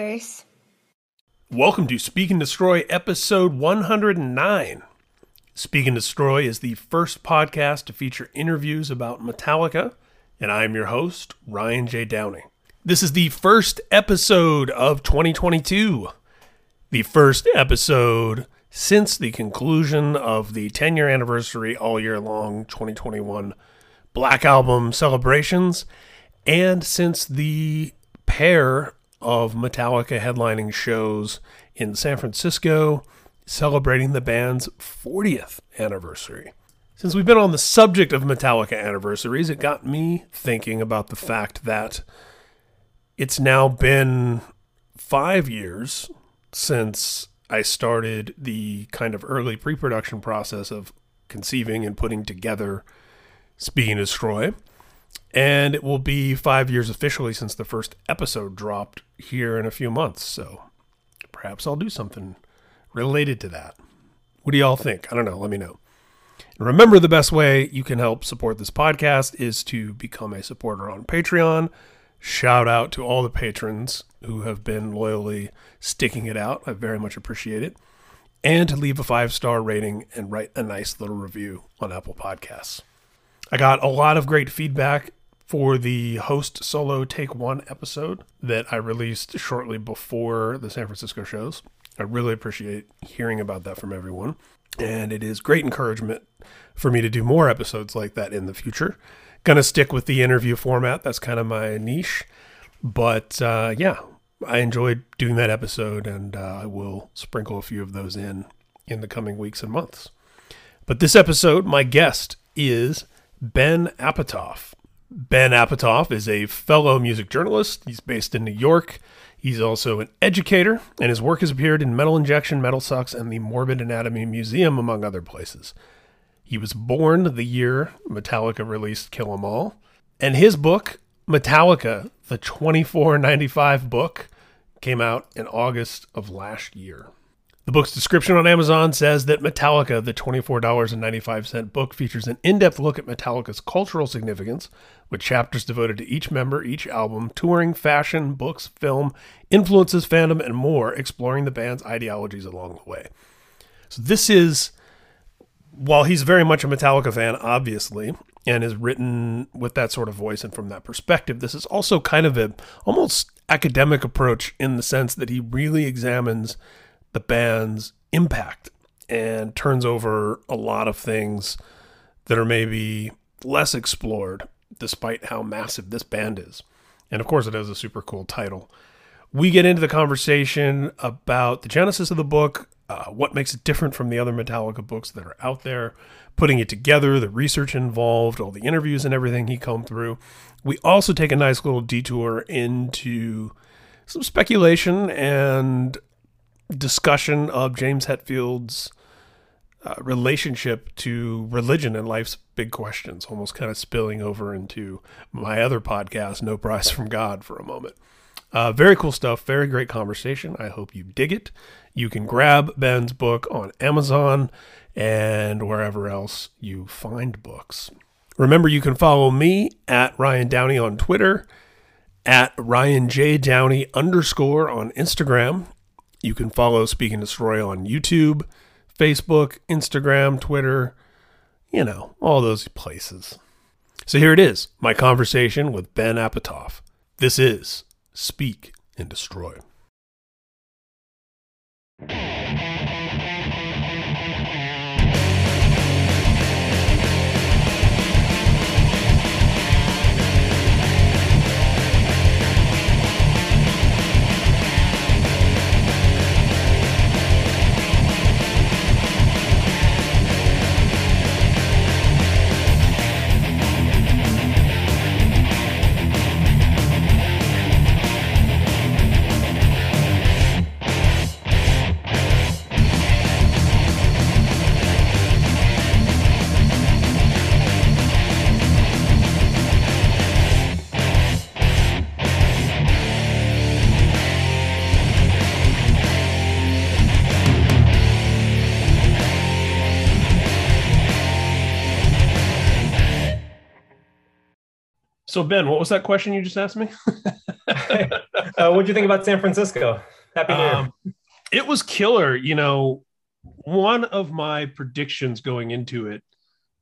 curse. Welcome to Speak and Destroy episode 109. Speak and Destroy is the first podcast to feature interviews about Metallica, and I am your host, Ryan J. Downey. This is the first episode of 2022, the first episode since the conclusion of the 10 year anniversary all year long 2021 Black Album celebrations, and since the pair of Metallica headlining shows in San Francisco celebrating the band's 40th anniversary. Since we've been on the subject of Metallica anniversaries, it got me thinking about the fact that it's now been five years since I started the kind of early pre production process of conceiving and putting together Speak and Destroy. And it will be five years officially since the first episode dropped here in a few months. So perhaps I'll do something related to that. What do y'all think? I don't know. Let me know. And remember, the best way you can help support this podcast is to become a supporter on Patreon. Shout out to all the patrons who have been loyally sticking it out. I very much appreciate it. And to leave a five star rating and write a nice little review on Apple Podcasts. I got a lot of great feedback for the host solo take one episode that I released shortly before the San Francisco shows. I really appreciate hearing about that from everyone. And it is great encouragement for me to do more episodes like that in the future. Gonna stick with the interview format. That's kind of my niche. But uh, yeah, I enjoyed doing that episode, and uh, I will sprinkle a few of those in in the coming weeks and months. But this episode, my guest is Ben Apter. Ben Apter is a fellow music journalist. He's based in New York. He's also an educator, and his work has appeared in Metal Injection, Metal Sucks, and the Morbid Anatomy Museum, among other places. He was born the year Metallica released Kill 'Em All, and his book, Metallica, the 2495 book, came out in August of last year. The book's description on Amazon says that Metallica, the $24.95 book, features an in depth look at Metallica's cultural significance, with chapters devoted to each member, each album, touring, fashion, books, film, influences, fandom, and more, exploring the band's ideologies along the way. So, this is, while he's very much a Metallica fan, obviously, and is written with that sort of voice and from that perspective, this is also kind of a almost academic approach in the sense that he really examines the band's impact and turns over a lot of things that are maybe less explored despite how massive this band is. And of course, it has a super cool title. We get into the conversation about the genesis of the book, uh, what makes it different from the other Metallica books that are out there, putting it together, the research involved, all the interviews and everything he combed through. We also take a nice little detour into some speculation and discussion of James Hetfield's uh, relationship to religion and life's big questions, almost kind of spilling over into my other podcast, No Prize from God, for a moment. Uh, very cool stuff. Very great conversation. I hope you dig it. You can grab Ben's book on Amazon and wherever else you find books. Remember, you can follow me at Ryan Downey on Twitter, at Ryan J. Downey underscore on Instagram, you can follow Speak and Destroy on YouTube, Facebook, Instagram, Twitter, you know, all those places. So here it is my conversation with Ben Apter. This is Speak and Destroy. So Ben, what was that question you just asked me? uh, what do you think about San Francisco? Happy New Year. Um, it was killer. You know, one of my predictions going into it,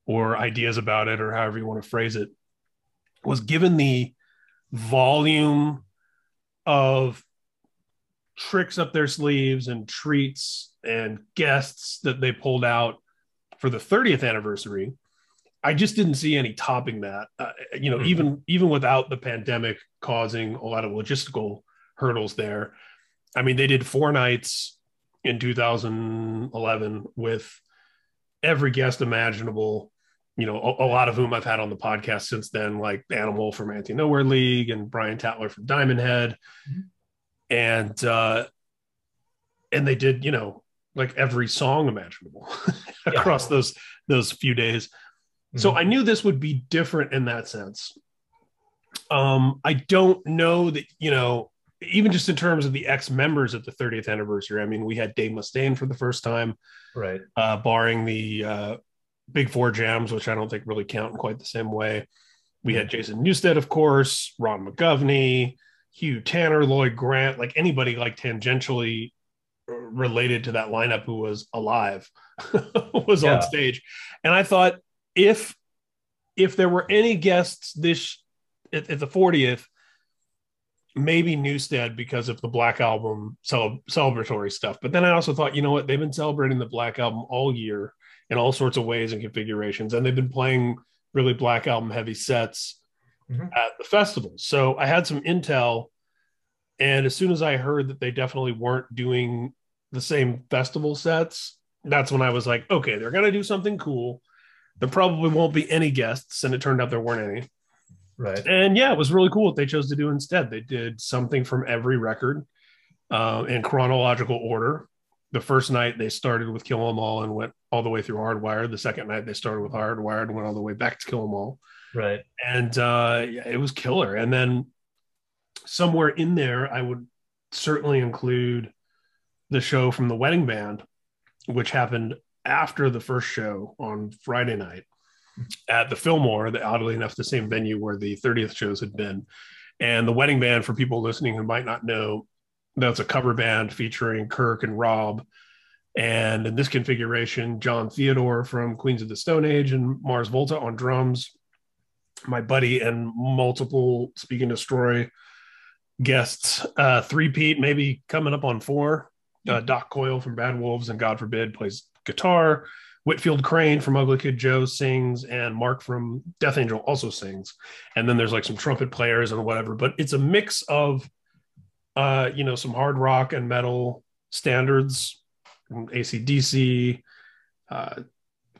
or ideas about it, or however you want to phrase it, was given the volume of tricks up their sleeves and treats and guests that they pulled out for the 30th anniversary i just didn't see any topping that uh, you know mm-hmm. even even without the pandemic causing a lot of logistical hurdles there i mean they did four nights in 2011 with every guest imaginable you know a, a, lot of whom i've had on the podcast since then like animal from anti nowhere league and brian tatler from diamond head mm-hmm and uh and they did you know like every song imaginable across yeah. those those few days mm-hmm. so i knew this would be different in that sense um i don't know that you know even just in terms of the ex members at the 30th anniversary i mean we had dave mustaine for the first time right uh barring the uh big four jams which i don't think really count in quite the same way we had jason newsted of course ron mcgovney Hugh Tanner, Lloyd Grant, like anybody like tangentially related to that lineup who was alive was yeah. on stage. And I thought if if there were any guests this at, at the 40th, maybe Newsted because of the Black Album cel- celebratory stuff. But then I also thought, you know what, they've been celebrating the Black Album all year in all sorts of ways and configurations, and they've been playing really Black Album heavy sets mm-hmm. at the festival. So I had some intel, and as soon as I heard that they definitely weren't doing the same festival sets, that's when I was like, okay, they're gonna do something cool. There probably won't be any guests, and it turned out there weren't any. Right. And yeah, it was really cool what they chose to do instead. They did something from every record uh, in chronological order. The first night they started with Kill 'Em All and went all the way through Hardwired. The second night they started with Hardwired and went all the way back to Kill 'Em All. Right. And uh, yeah, it was killer. And then somewhere in there, I would certainly include the show from the wedding band, which happened after the first show on Friday night at the Fillmore, the oddly enough, the same venue where the 30th shows had been. And the wedding band, for people listening who might not know, that's a cover band featuring Kirk and Rob. And in this configuration, Jon Theodore from Queens of the Stone Age and Mars Volta on drums, my buddy and multiple Speak and Destroy guests, uh, three Pete, maybe coming up on four. Uh, Doc Coyle from Bad Wolves and God Forbid plays guitar. Whitfield Crane from Ugly Kid Joe sings, and Mark from Death Angel also sings. And then there's like some trumpet players and whatever, but it's a mix of, uh, you know, some hard rock and metal standards, ACDC, uh,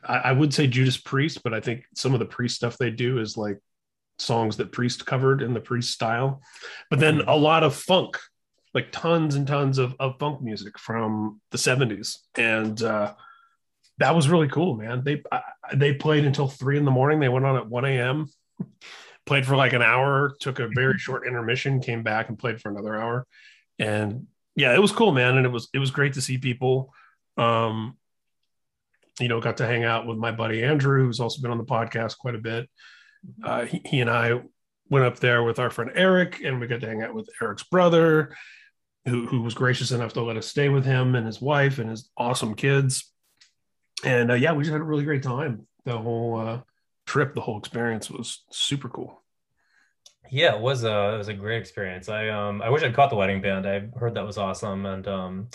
I, I would say Judas Priest, but I think some of the Priest stuff they do is like songs that Priest covered in the Priest style. But then a lot of funk, like tons and tons of, of funk music from the 70s. And uh, that was really cool, man. They I, they played until three in the morning. They went on at 1 a.m., played for like an hour, took a very short intermission, came back and played for another hour. And yeah, it was cool, man. And it was it was great to see people. Um, you know, got to hang out with my buddy Andrew, who's also been on the podcast quite a bit. Uh, he, he, and I went up there with our friend Eric, and we got to hang out with Eric's brother, who, who was gracious enough to let us stay with him and his wife and his awesome kids. And uh, yeah, we just had a really great time. The whole uh, trip, the whole experience was super cool. Yeah, it was a it was a great experience. I um I wish I'd caught the wedding band. I heard that was awesome, and um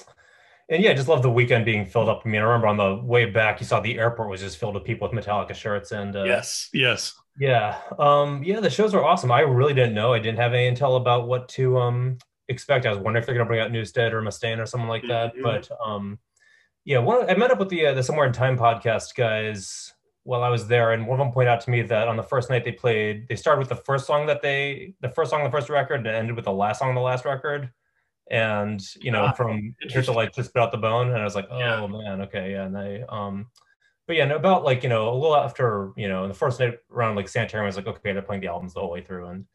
and yeah, I just love the weekend being filled up. I mean, I remember on the way back, you saw the airport was just filled with people with Metallica shirts. And uh, yes, yes, yeah, um, yeah, the shows were awesome. I really didn't know. I didn't have any intel about what to um, expect. I was wondering if they're going to bring out Newsted or Mustaine or something like that. Mm-hmm. But um, yeah, one I met up with the uh, the Somewhere in Time podcast guys while I was there, and one of them pointed out to me that on the first night they played, they started with the first song that they, the first song on the first record, and ended with the last song on the last record. And you know from here to like just spit out the bone and i was like oh yeah. man okay yeah and i um but yeah about like you know a little after you know the first night around like sanitarium I was like okay they're playing the albums the whole way through and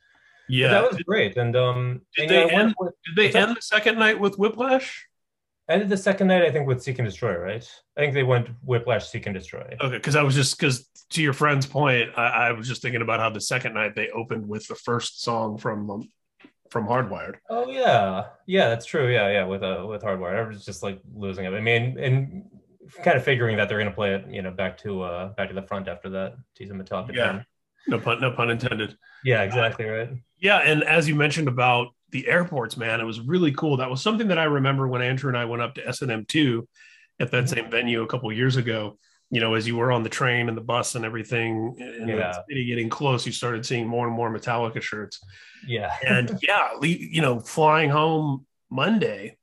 yeah. that was great and um did and, they end with, did they end the second night with whiplash ended the second night i think with seek and destroy right i think they went whiplash seek and destroy okay because i was just because to your friend's point I, I, was just thinking about how the second night they opened with the first song from from Hardwired. Oh yeah, yeah, that's true. Yeah, yeah, with uh with Hardwired, I was just like losing it. I mean, and kind of figuring that they're going to play it, you know, back to uh back to the front after that. Tease Metallica. Yeah. No pun, no pun intended. Yeah, exactly right. Yeah, and as you mentioned about the airports, man, it was really cool. That was something that I remember when Andrew and I went up to S and M two at that same venue a couple years ago. You know, as you were on the train and the bus and everything, and yeah. the city getting close, you started seeing more and more Metallica shirts. Yeah, and yeah, you know, flying home Monday,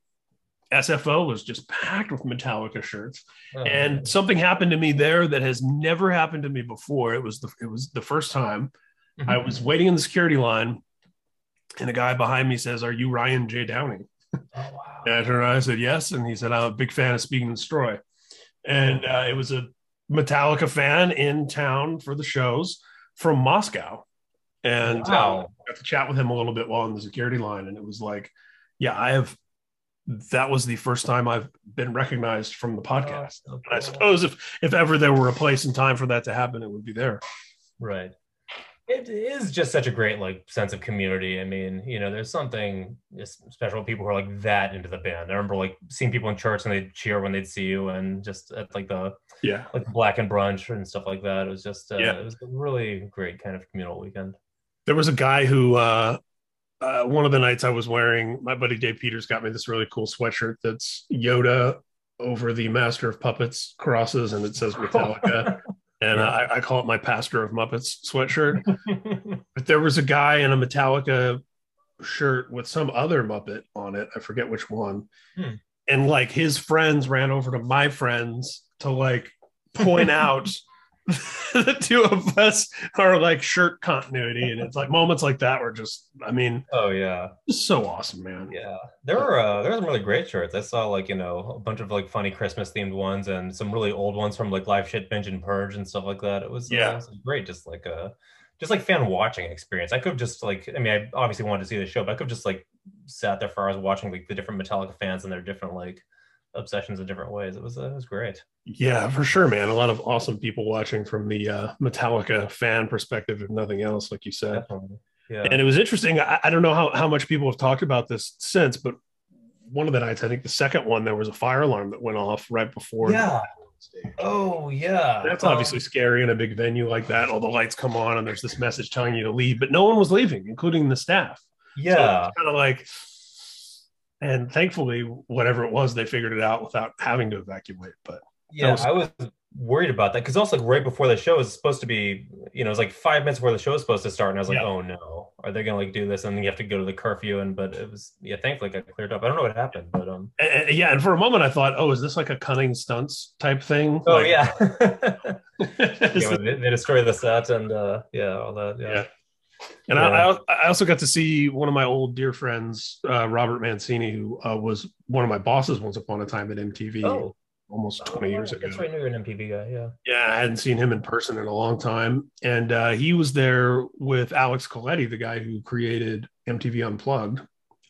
SFO was just packed with Metallica shirts. Oh, and man. something happened to me there that has never happened to me before. It was the it was the first time mm-hmm. I was waiting in the security line and a guy behind me says, Are you Ryan J. Downey? Oh, wow. And I turned around and I said, Yes. And he said, I'm a big fan of Speak and Destroy. And uh, it was a Metallica fan in town for the shows from Moscow. And uh, wow. uh, got to chat with him a little bit while in the security line. And it was like, yeah, I have that was the first time I've been recognized from the podcast. Oh, so cool. I suppose if if ever there were a place and time for that to happen, it would be there. Right. It is just such a great like sense of community. I mean, you know, there's something special. People who are like that into the band. I remember like seeing people in church and they'd cheer when they'd see you, and just at like the yeah like black and brunch and stuff like that. It was just uh, yeah. it was a really great kind of communal weekend. There was a guy who uh, uh, one of the nights I was wearing, my buddy Dave Peters got me this really cool sweatshirt that's Yoda over the Master of Puppets crosses, and it says Metallica. And yeah. I, I, call it my Pastor of Muppets sweatshirt. but there was a guy in a Metallica shirt with some other Muppet on it. I forget which one. Hmm. And like his friends ran over to my friends to like point out the two of us are like shirt continuity, and it's like moments like that were just, I mean, oh yeah, so awesome, man. Yeah, there were uh, there were some really great shirts. I saw like you know a bunch of like funny Christmas themed ones and some really old ones from like Live Shit Binge and Purge and stuff like that. It was yeah, uh, it was great. Just like a just like fan watching experience. I could have just like, I mean, I obviously wanted to see the show, but I could have just like sat there for hours watching like the different Metallica fans and their different like obsessions in different ways. It was uh, it was great. Yeah, for sure, man. A lot of awesome people watching from the uh, Metallica fan perspective, if nothing else, like you said. Definitely. Yeah. And it was interesting. I, I, don't know how, how much people have talked about this since, but one of the nights, I think the second one, there was a fire alarm that went off right before. Yeah. Oh yeah. That's um, obviously scary in a big venue like that. All the lights come on and there's this message telling you to leave, but no one was leaving, including the staff. Yeah. So kind of like and thankfully whatever it was they figured it out without having to evacuate but yeah was- i was worried about that because also like right before the show is supposed to be you know it's like five minutes before the show is supposed to start and i was like yeah. oh no are they gonna like do this and then you have to go to the curfew and but it was yeah thankfully got cleared up i don't know what happened but um and, and, yeah and for a moment i thought oh is this like a cunning stunts type thing oh like, yeah, yeah they, they destroy the set and uh yeah all that yeah. yeah. And yeah. I, I also got to see one of my old dear friends, uh, Robert Mancini, who uh, was one of my bosses once upon a time at MTV. Oh. Almost 20 oh, years ago. That's right. You're an MTV guy. Yeah. Yeah. I hadn't seen him in person in a long time. And uh, he was there with Alex Coletti, the guy who created MTV Unplugged.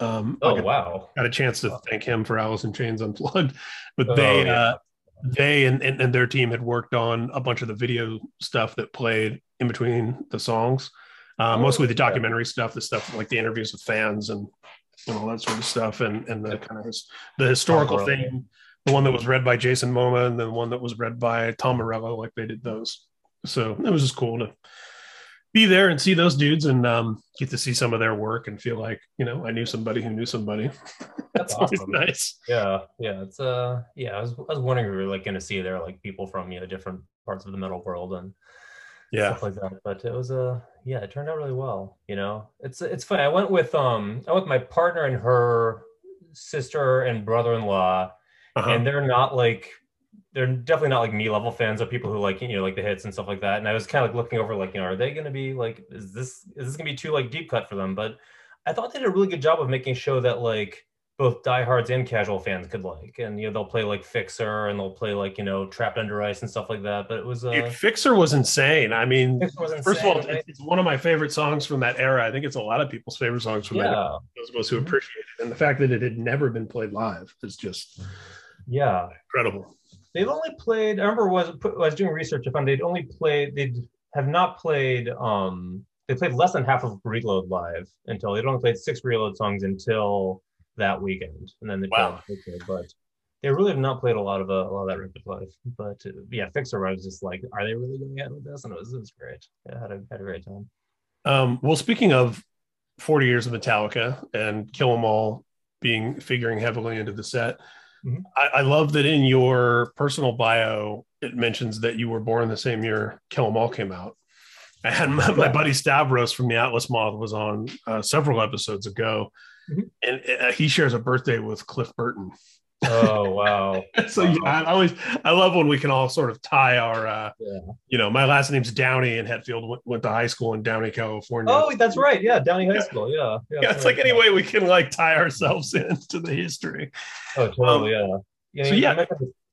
Um, oh, got, wow. Got a chance to thank him for Alice in Chains Unplugged. But oh, they, yeah. uh, they and, and, and their team had worked on a bunch of the video stuff that played in between the songs uh, mostly the documentary stuff, the stuff like the interviews with fans and, and all that sort of stuff, and and the kind of his, the historical thing, the one that was read by Jason Momoa and the one that was read by Tom Morello, like they did those. So it was just cool to be there and see those dudes and um, get to see some of their work and feel like you know I knew somebody who knew somebody. That's awesome. nice. Yeah, yeah. It's uh, yeah. I was I was wondering if we were like going to see there like people from you know different parts of the metal world and yeah. stuff like that but it was a uh, yeah it turned out really well you know? It's it's funny i went with um i went with my partner and her sister and brother-in-law uh-huh. and they're not like they're definitely not like me level fans of people who like you know like the hits and stuff like that and i was kind of like looking over like you know are they going to be like is this is this going to be too like deep cut for them? But i thought they did a really good job of making sure that like both diehards and casual fans could like. And you know, they'll play like Fixer and they'll play like, you know, Trapped Under Ice and stuff like that. But it was uh Dude, Fixer was insane. I mean insane, first of all, right? it's one of my favorite songs from that era. I think it's a lot of people's favorite songs from yeah. that era, those of us who appreciate it. And the fact that it had never been played live is just yeah incredible. They've only played I remember was I was doing research I found they'd only played they'd have not played um they played less than half of Reload live until they'd only played six Reload songs until that weekend, and then they wow. played But they really have not played a lot of uh, a lot of that record live. But uh, yeah, Fixer, I was just like, are they really going ahead with this? And it was it was great. Yeah, I had a had a great time. Um, well, speaking of 40 years of Metallica and Kill 'Em All being figuring heavily into the set. Mm-hmm. I, I, love that in your personal bio, it mentions that you were born the same year Kill 'Em All came out. And my, my buddy Stavros from the Atlas Moth was on uh, several episodes ago, mm-hmm. and uh, he shares a birthday with Cliff Burton. Oh wow! so wow. yeah, I always I love when we can all sort of tie our, uh, yeah. you know, my last name's Downey, and Hetfield went, went, to high school in Downey, California. Oh, that's right. Yeah, Downey High yeah. School. Yeah, yeah. yeah it's right. like any way we can like tie ourselves into the history. Oh, totally. Um, yeah. yeah. So yeah.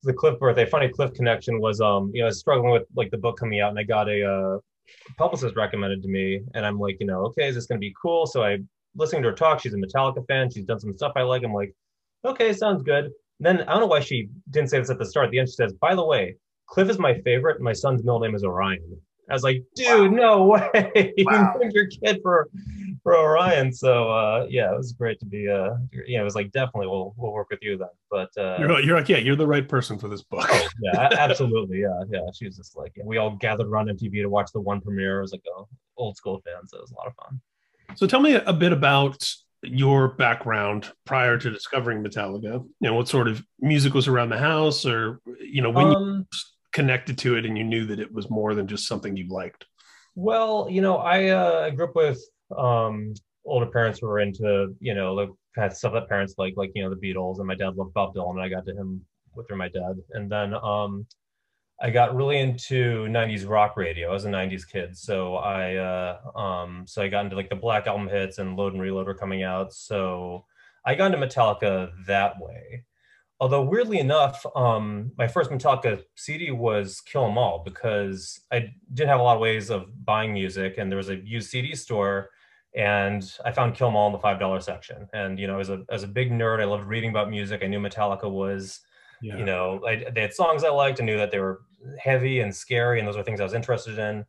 The Cliff birthday, funny Cliff connection was, um, you know, I was struggling with like the book coming out, and I got a uh, publicist recommended to me, and I'm like, you know, okay, is this going to be cool? So I listening to her talk. She's a Metallica fan. She's done some stuff I like. I'm like, okay, sounds good. And then I don't know why she didn't say this at the start. At the end, she says, by the way, Cliff is my favorite. My son's middle name is Orion. I was like, dude, wow. no way. Wow. you named your kid for for Orion. So uh, yeah, it was great to be uh you know, it was like definitely we'll we'll work with you then. But uh you're, you're like, yeah, you're the right person for this book. oh, yeah, absolutely. Yeah, yeah. She was just like yeah, we all gathered around MTV to watch the one premiere. It was like a old school fan, so it was a lot of fun. So tell me a bit about your background prior to discovering Metallica? You know, what sort of music was around the house, or you know, when um, you connected to it and you knew that it was more than just something you liked? Well, you know, I uh, grew up with um, older parents who were into you know the kind of stuff that parents like, like you know the Beatles, and my dad loved Bob Dylan, and I got to him with through my dad, and then um, I got really into 90s rock radio. I was a 90s kid. So I uh, um, so I got into like the Black Album hits and Load and Reload were coming out. So I got into Metallica that way. Although weirdly enough, um, my first Metallica CD was Kill 'Em All because I didn't have a lot of ways of buying music, and there was a used CD store, and I found Kill 'Em All in the five dollar section. And you know, as a as a big nerd, I loved reading about music. I knew Metallica was yeah. You know, I, they had songs I liked. I knew that they were heavy and scary, and those are things I was interested in.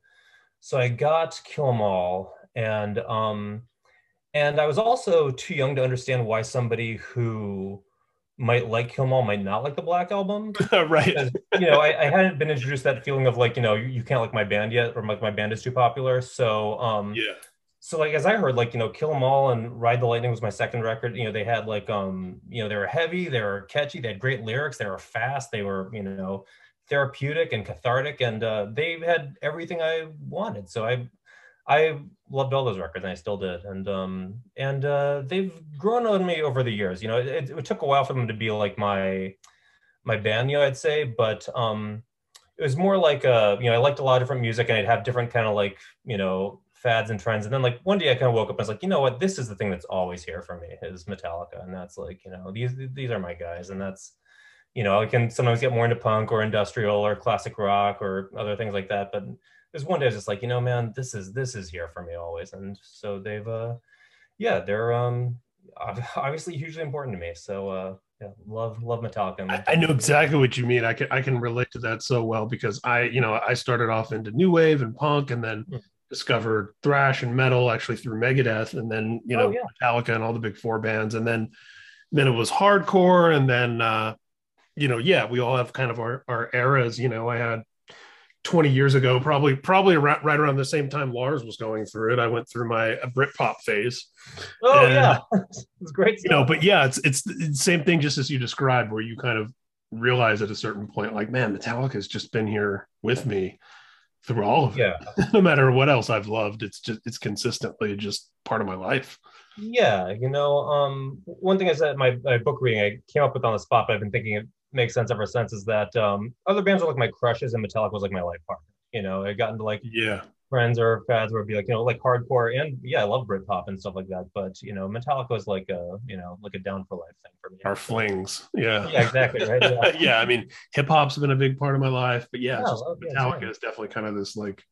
So I got Kill 'Em All, and um, and I was also too young to understand why somebody who might like Kill 'Em All might not like the Black Album. right. You know, I, I, hadn't been introduced that feeling of like, you know, you, you, can't like my band yet, or like my band is too popular. So um, yeah so like as I heard, like you know, Kill 'Em All and Ride the Lightning was my second record. You know, they had like um, you know, they were heavy, they were catchy, they had great lyrics, they were fast, they were you know, therapeutic and cathartic, and uh, they had everything I wanted. So I, I loved all those records, and I still did. And um, and uh, they've grown on me over the years. You know, it, it took a while for them to be like my my band, you know, I'd say, but um, it was more like uh, you know, I liked a lot of different music, and I'd have different kind of like you know fads and trends. And then like one day I kind of woke up and I was like, you know what, this is the thing that's always here for me is Metallica. And that's like, you know, these these are my guys. And that's, you know, I can sometimes get more into punk or industrial or classic rock or other things like that. But there's one day I was just like, you know, man, this is this is here for me always. And so they've uh yeah, they're um obviously hugely important to me. So uh yeah, love love Metallica. I, I, know exactly what you mean. I can I can relate to that so well because I you know I started off into new wave and punk, and then hmm discovered thrash and metal actually through Megadeth, and then you know oh, yeah. Metallica and all the big four bands, and then then it was hardcore, and then uh, you know yeah we all have kind of our our eras. You know I had 20 years ago, probably probably right, right around the same time Lars was going through it. I went through my Britpop phase. Oh and, yeah, it's great. Stuff. You know, but yeah, it's it's the same thing just as you described, where you kind of realize at a certain point, like, man, Metallica has just been here with me through all of yeah. it. no matter what else I've loved, it's just it's consistently just part of my life. Yeah, you know, um, one thing I said my, my book reading I came up with on the spot, but I've been thinking it makes sense ever since is that um, other bands are like my crushes and Metallica was like my life partner. You know, I got into like yeah friends or fads where it'd be like, you know, like hardcore and yeah, I love Britpop and stuff like that. But you know, Metallica was like a, you know, like a down for life thing for me. Our flings. Yeah. Yeah, exactly. Right. Yeah. yeah I mean, hip hop's been a big part of my life, but yeah, yeah just, Metallica yeah, is definitely kind of this like,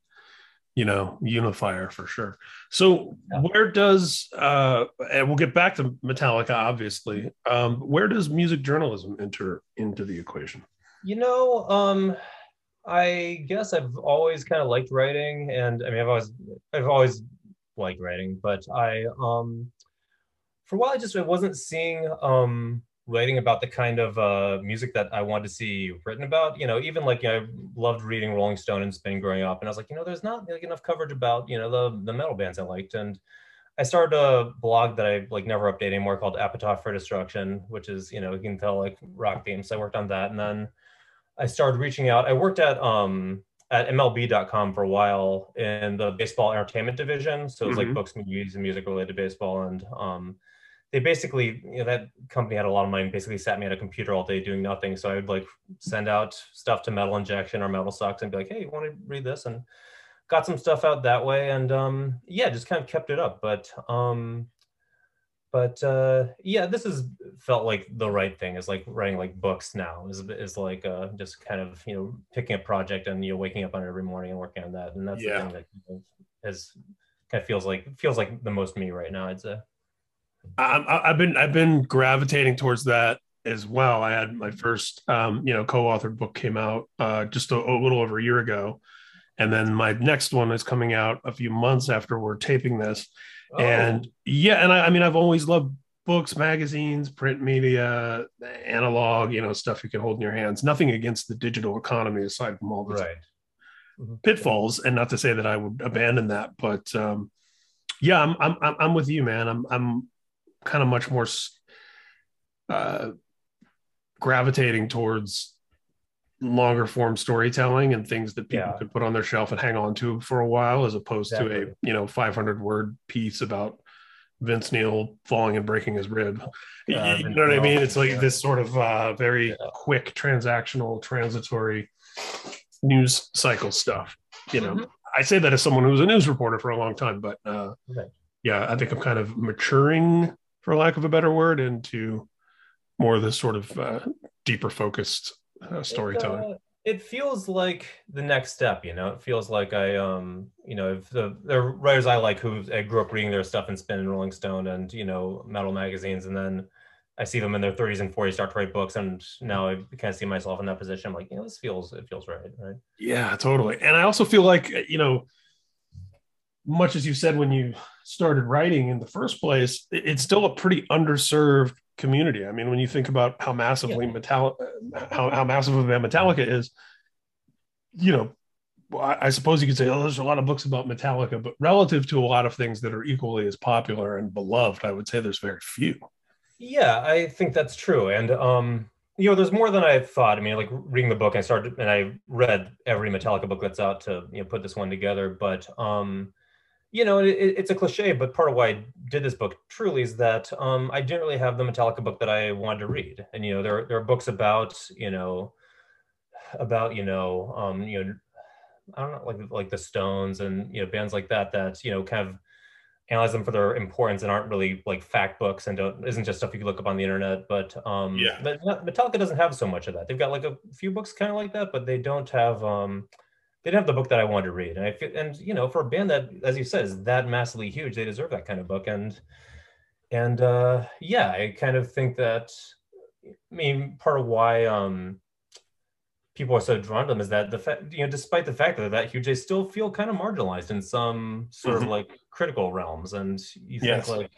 you know, unifier for sure. So yeah. where does uh and we'll get back to Metallica, obviously. Um, where does music journalism enter into the equation? You know, um I guess I've always kind of liked writing, and I mean, I've always, I've always liked writing, but I um for a while I just I wasn't seeing um writing about the kind of uh, music that I wanted to see written about. You know, even like you know, I loved reading Rolling Stone and Spin growing up, and I was like, you know, there's not like enough coverage about you know the the metal bands I liked, and I started a blog that I like never update anymore called Epitaph for Destruction, which is you know you can tell like rock themes. So I worked on that, and then I started reaching out. I worked at um at MLB.com for a while in the baseball entertainment division. So it was mm-hmm. like books, movies, and music related to baseball, and um they basically, you know, that company had a lot of money, basically sat me at a computer all day doing nothing. So I would like send out stuff to Metal Injection or Metal Sucks and be like, hey, you want to read this? And got some stuff out that way. And um, yeah, just kind of kept it up. But um, but uh, yeah, this has felt like the right thing is like writing like books now is, is like uh, just kind of, you know, picking a project and, you know, waking up on it every morning and working on that. And that's yeah. the thing that has kind of feels like, feels like the most me right now, I'd say. I, have been I've been gravitating towards that as well. I had my first um, you know co-authored book came out uh, just a, a, little over a year ago, and then my next one is coming out a few months after we're taping this. Oh. And yeah, and I, I mean I've always loved books, magazines, print media, analog, you know, stuff you can hold in your hands. Nothing against the digital economy aside from all the right. Mm-hmm. pitfalls, and not to say that I would abandon that, but um, yeah, I'm I'm I'm with you, man. I'm I'm kind of much more uh, gravitating towards longer form storytelling and things that people yeah. could put on their shelf and hang on to for a while as opposed exactly. to a you know 500 word piece about vince neil falling and breaking his rib uh, you know what i mean it's like yeah. this sort of uh, very yeah. quick transactional transitory news cycle stuff you know mm-hmm. i say that as someone who was a news reporter for a long time but uh, okay. yeah i think i'm kind of maturing for lack of a better word, into more of this sort of uh, deeper focused uh, storytelling. It, uh, it, feels like the next step, you know. It feels like I, um, you know, if the the writers I like who I grew up reading their stuff in Spin and Rolling Stone and you know metal magazines, and then I see them in their 30s and 40s start to write books, and now I kind of see myself in that position. I'm like, you know, this feels it feels right, right? Yeah, totally. And I also feel like you know much as you said when you started writing in the first place, it's still a pretty underserved community. I mean, when you think about how massively yeah. Metallica, how, how massive of a Metallica is, you know, I suppose you could say, oh, there's a lot of books about Metallica, but relative to a lot of things that are equally as popular and beloved, I would say there's very few. Yeah, I think that's true. And, um, you know, there's more than I thought. I mean, like reading the book, I started and I read every Metallica book that's out to, you know, put this one together. But, um, you know, it, it's a cliche, but part of why I did this book truly is that um, I didn't really have the Metallica book that I wanted to read. And, you know, there, there are books about, you know, about, you know, um, you know, I don't know, like, like the Stones and, you know, bands like that, that, you know, kind of analyze them for their importance and aren't really like fact books and don't, isn't just stuff you can look up on the internet. But, um, yeah, but Metallica doesn't have so much of that. They've got like a few books kind of like that, but they don't have, um, they didn't have the book that I wanted to read. And I feel, and you know, for a band that, as you said, is that massively huge, they deserve that kind of book. And and uh, yeah, I kind of think that. I mean, part of why um, people are so drawn to them is that the fact, you know, despite the fact that they're that huge, they still feel kind of marginalized in some sort mm-hmm. of like critical realms. And you yes. think like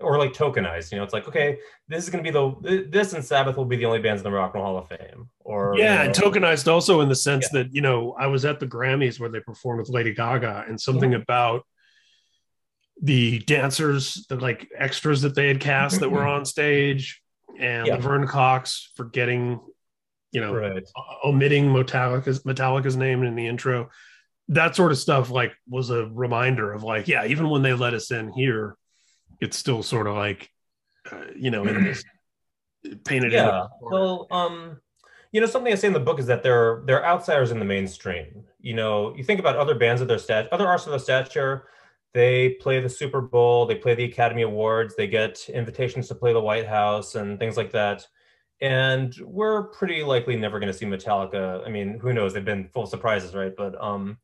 or like tokenized. You know, it's like okay, this is going to be the this and Sabbath will be the only bands in the Rock and Roll Hall of Fame. Or yeah, you know, and tokenized also in the sense yeah. that you know I was at the Grammys where they performed with Lady Gaga, and something mm-hmm. about the dancers, the like extras that they had cast that were mm-hmm. on stage, and yeah. Laverne Cox forgetting, you know, right. omitting Metallica's Metallica's name in the intro. That sort of stuff like was a reminder of like, yeah, even when they let us in here, it's still sort of like uh, you know in this painted yeah well um you know something i say in the book is that they're they're outsiders in the mainstream. You know you think about other bands of their stat other artists of their stature they play the super bowl they play the academy awards they get invitations to play the white house and things like that. And we're pretty likely never going to see metallica. I mean who knows? They've been full surprises right? But um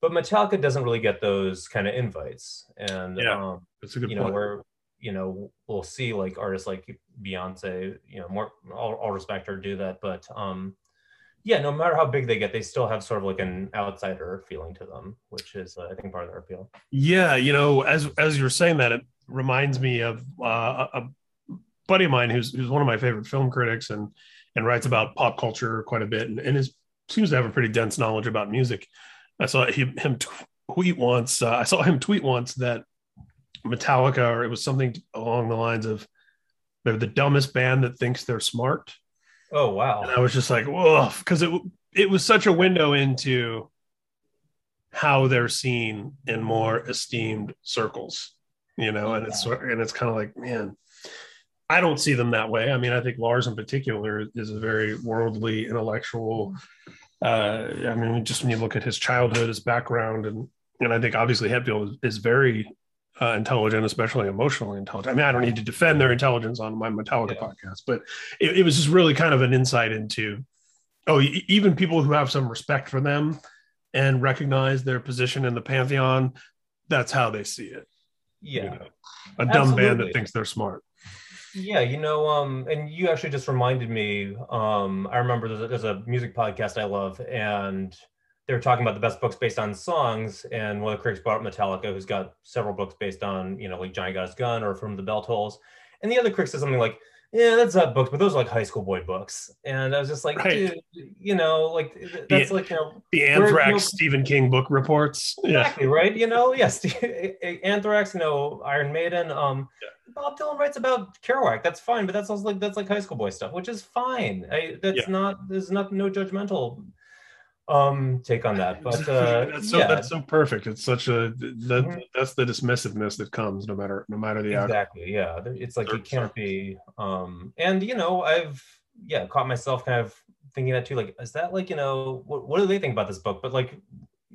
but Metallica doesn't really get those kind of invites. And yeah, um, that's a good you point. know where you know we'll see like artists like Beyonce, you know, more all, all respect her do that, but um, yeah, no matter how big they get, they still have sort of like an outsider feeling to them, which is uh, I think part of their appeal. Yeah, you know, as as you're saying that, it reminds me of uh, a buddy of mine who's who's one of my favorite film critics and and writes about pop culture quite a bit and, and is seems to have a pretty dense knowledge about music. I saw him, him tweet once. Uh, I saw him tweet once that Metallica, or it was something along the lines of, "They're the dumbest band that thinks they're smart." Oh wow! And I was just like, "Whoa," because it it was such a window into how they're seen in more esteemed circles, you know. And it's and it's kind of like, man, I don't see them that way. I mean, I think Lars in particular is a very worldly, intellectual. Uh, I mean, just when you look at his childhood, his background, and and I think obviously Hetfield is, is very uh, intelligent, especially emotionally intelligent. I mean, I don't need to defend their intelligence on my Metallica yeah. podcast, but it, it, was just really kind of an insight into, oh, even people who have some respect for them and recognize their position in the pantheon, that's how they see it. Yeah, you know? a dumb Absolutely. band that thinks they're smart. Yeah, you know, um, and you actually just reminded me. Um, I remember there's a, there's a music podcast I love, and they were talking about the best books based on songs. And one of the critics brought up Metallica, who's got several books based on, you know, like Johnny Got His Gun or From the Bell Tolls. And the other critic said something like, yeah, that's not books, but those are like high school boy books. And I was just like, right. dude, you know, like that's the, like, you know, the Anthrax you know, Stephen King book reports. Exactly, yeah. right? You know, yes, Anthrax, you know, Iron Maiden. Um, yeah. Bob Dylan writes about Kerouac. That's fine, but that's also like that's like high school boy stuff, which is fine. I, that's yeah. not there's not no judgmental um take on that but uh that's so yeah. that's so perfect it's such a that mm-hmm. that's the dismissiveness that comes no matter no matter the exactly outcome. yeah it's like it can't be um and you know i've yeah caught myself kind of thinking that too like is that like you know what, what do they think about this book but like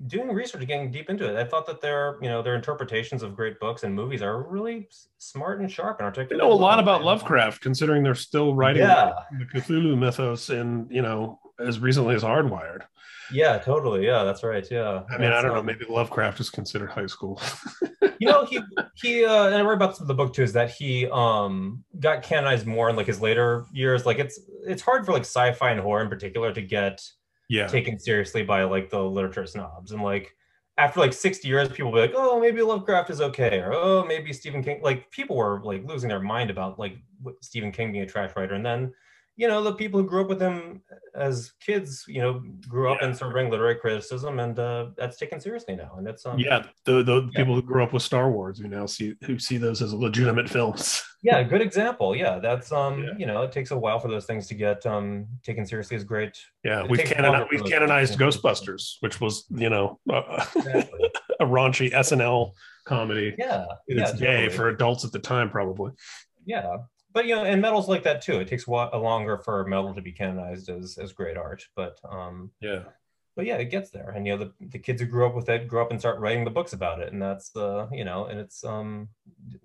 doing research getting deep into it i thought that their you know their interpretations of great books and movies are really smart and sharp and articulate they know a lot about lovecraft considering they're still writing yeah. the cthulhu mythos in you know as recently as hardwired yeah, totally. Yeah, that's right. Yeah. I mean, I don't know. Maybe Lovecraft is considered high school. you know, he he uh, and I read about the book too. Is that he um got canonized more in like his later years. Like it's it's hard for like sci-fi and horror in particular to get yeah taken seriously by like the literature snobs and like after like 60 years people be like oh maybe lovecraft is okay or oh maybe stephen king like people were like losing their mind about like stephen king being a trash writer and then you know the people who grew up with him as kids you know grew up yeah. and started literary criticism and uh, that's taken seriously now and that's um, yeah the, the yeah. people who grew up with star wars who now see who see those as legitimate films yeah good example yeah that's um yeah. you know it takes a while for those things to get um taken seriously as great yeah it we've canon- we've canonized ghostbusters which was you know exactly. a raunchy snl comedy yeah in its day totally. for adults at the time probably yeah but you know, and metal's like that too. It takes a longer for metal to be canonized as as great art, but um, yeah, but yeah, it gets there. And you know, the, the kids who grew up with it grow up and start writing the books about it, and that's the you know, and it's um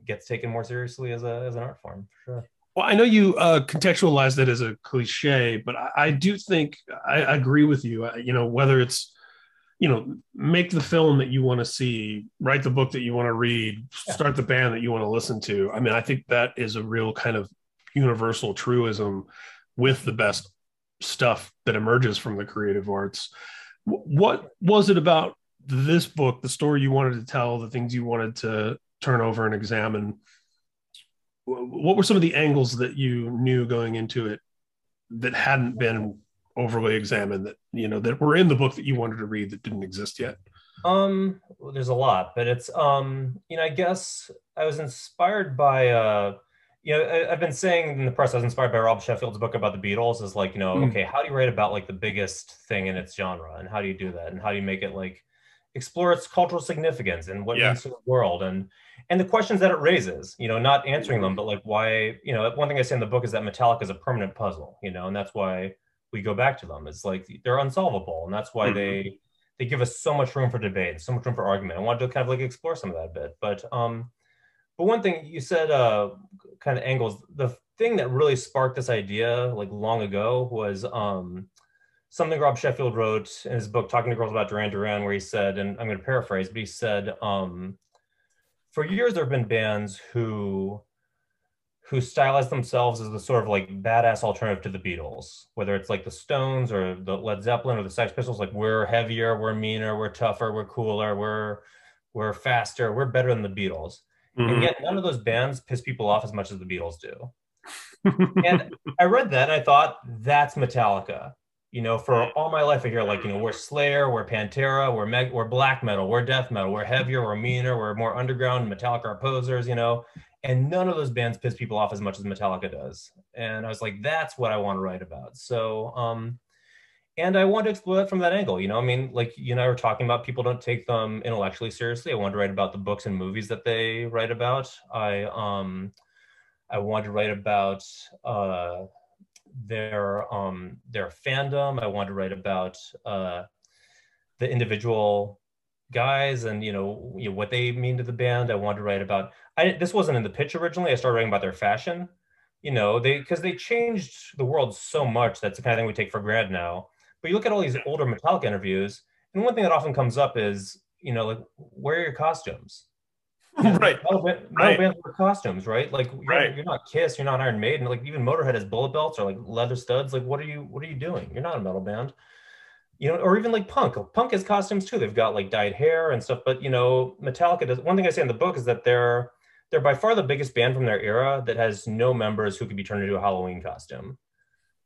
gets taken more seriously as a as an art form for sure. Well, I know you uh, contextualized it as a cliche, but I, I do think I, I agree with you. You know, whether it's you know make the film that you want to see write the book that you want to read start the band that you want to listen to. I mean i think that is a real kind of universal truism with the best stuff that emerges from the creative arts. What was it about this book the story you wanted to tell the things you wanted to turn over and examine? What were some of the angles that you knew going into it that hadn't been overly examined that you know that were in the book that you wanted to read that didn't exist yet? Um, well, there's a lot, but it's um, you know, I guess I was inspired by uh, you know, I, have been saying in the press I was inspired by Rob Sheffield's book about the Beatles. Is like you know, mm. okay, how do you write about like the biggest thing in its genre, and how do you do that, and how do you make it like explore its cultural significance and what yeah. means to the world and and the questions that it raises you know not answering them but like why you know one thing i say in the book is that metallica is a permanent puzzle you know and that's why we go back to them. It's like they're unsolvable, and that's why mm-hmm. they they give us so much room for debate, so much room for argument. I wanted to kind of like explore some of that a bit, but um, but one thing you said, uh, kind of angles. The thing that really sparked this idea, like long ago, was um, something Rob Sheffield wrote in his book, Talking to Girls About Duran Duran, where he said, and I'm going to paraphrase, but he said, um, for years there have been bands who who stylized themselves as the sort of like badass alternative to the Beatles, whether it's like the Stones or the Led Zeppelin or the Sex Pistols. Like we're heavier, we're meaner, we're tougher, we're cooler, we're we're faster, we're better than the Beatles. Mm-hmm. And yet none of those bands piss people off as much as the Beatles do. and I read that and I thought that's Metallica. You know, for all my life, I hear like, you know, we're Slayer, we're Pantera, we're meg- we're black metal, we're death metal, we're heavier, we're meaner, we're more underground. Metallica are posers, you know, and none of those bands piss people off as much as Metallica does. And I was like, that's what I want to write about. So, um, and I want to explore that from that angle. You know, I mean, like you and I were talking about, people don't take them intellectually seriously. I want to write about the books and movies that they write about. I um, I want to write about uh, their um, their fandom. I want to write about uh, the individual guys and you know, you know what they mean to the band. I want to write about. I this wasn't in the pitch originally. I started writing about their fashion. You know, they because they changed the world so much. That's the kind of thing we take for granted now. But you look at all these older Metallica interviews, and one thing that often comes up is, you know, like where are your costumes? right. Metal, metal right. bands wear costumes, right? Like you're, right. you're not Kiss, you're not Iron Maiden. Like even Motorhead has bullet belts or like leather studs. Like what are you what are you doing? You're not a metal band. You know, or even like punk. Punk has costumes too. They've got like dyed hair and stuff. But you know, Metallica does. One thing I say in the book is that they're they're by far the biggest band from their era that has no members who could be turned into a Halloween costume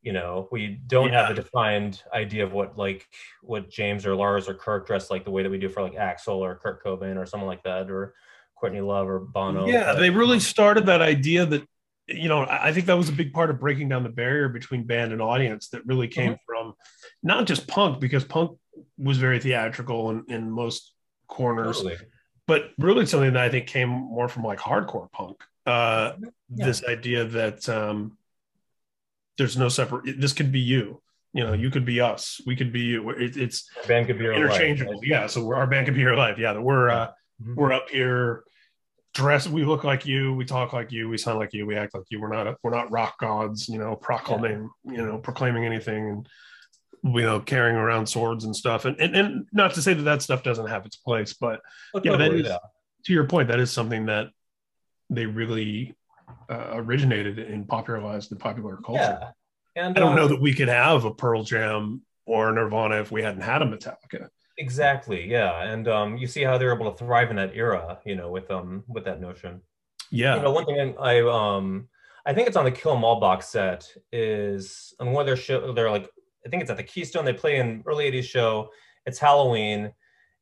you know we don't yeah. have a defined idea of what like what james or lars or kirk dress like the way that we do for like Axl or kurt cobain or someone like that or courtney love or bono yeah but, they really started that idea that you know i think that was a big part of breaking down the barrier between band and audience that really came mm-hmm. from not just punk because punk was very theatrical in, in most corners totally. But really something that i think came more from like hardcore punk uh yeah. this idea that um there's no separate this could be you you know you could be us we could be you it, it's our band could be interchangeable life. yeah so our band could be your life yeah we're uh mm-hmm. we're up here dressed we look like you we talk like you we sound like you we act like you we're not we're not rock gods you know proclaiming yeah. you know proclaiming anything and you know carrying around swords and stuff and, and and not to say that that stuff doesn't have its place but oh, yeah totally, that is yeah. to your point that is something that they really uh, originated and popularized in popular culture. Yeah. And I don't um, know that we could have a Pearl Jam or Nirvana if we hadn't had a Metallica. Exactly. Yeah. And um, you see how they're able to thrive in that era, you know, with um with that notion. Yeah. You know, one thing I um I think it's on the Kill 'Em All box set is on one of their show they're like I think it's at the Keystone. They play an early 80s show. It's Halloween.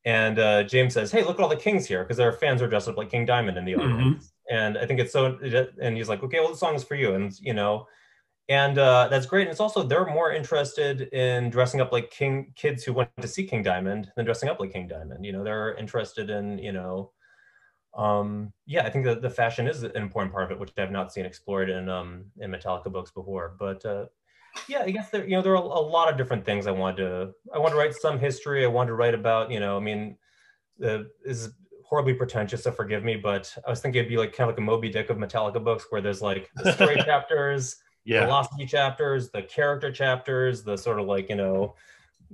And uh, James says, Hey, look at all the kings here, because their fans are dressed up like King Diamond in the mm-hmm. audience. Mm-hmm and I think it's so. And he's like, okay, well, the song is for you, and you know, and uh, that's great. And it's also they're more interested in dressing up like King kids who went to see King Diamond than dressing up like King Diamond. You know, they're interested in you know, um, yeah, I think that the fashion is an important part of it, which I've not seen explored in um in Metallica books before. But uh, yeah, I guess there you know there are a lot of different things I wanted to I want to write some history. I want to write about you know I mean. The, is horribly pretentious, so forgive me, but I was thinking it'd be like kind of like a Moby Dick of Metallica books where there's like the story chapters, yeah. philosophy chapters, the character chapters, the sort of like, you know,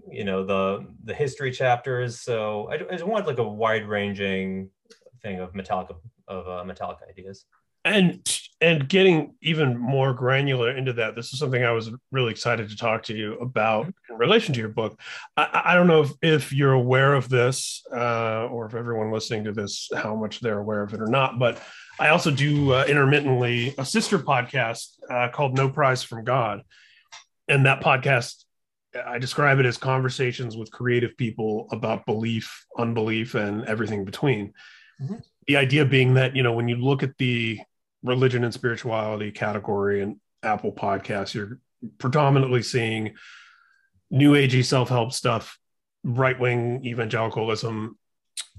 you know, the the history chapters. So I, I just wanted like a wide ranging thing of Metallica of uh, Metallica ideas and and getting even more granular into that this is something i was really excited to talk to you about in relation to your book. I, I don't know if, if you're aware of this uh, or if everyone listening to this how much they're aware of it or not but i also do uh, intermittently a sister podcast uh, called no prize from god. And that podcast i describe it as conversations with creative people about belief unbelief and everything between. Mm-hmm. The idea being that you know when you look at the religion and spirituality category and Apple Podcasts, you're predominantly seeing new agey self-help stuff, right-wing evangelicalism,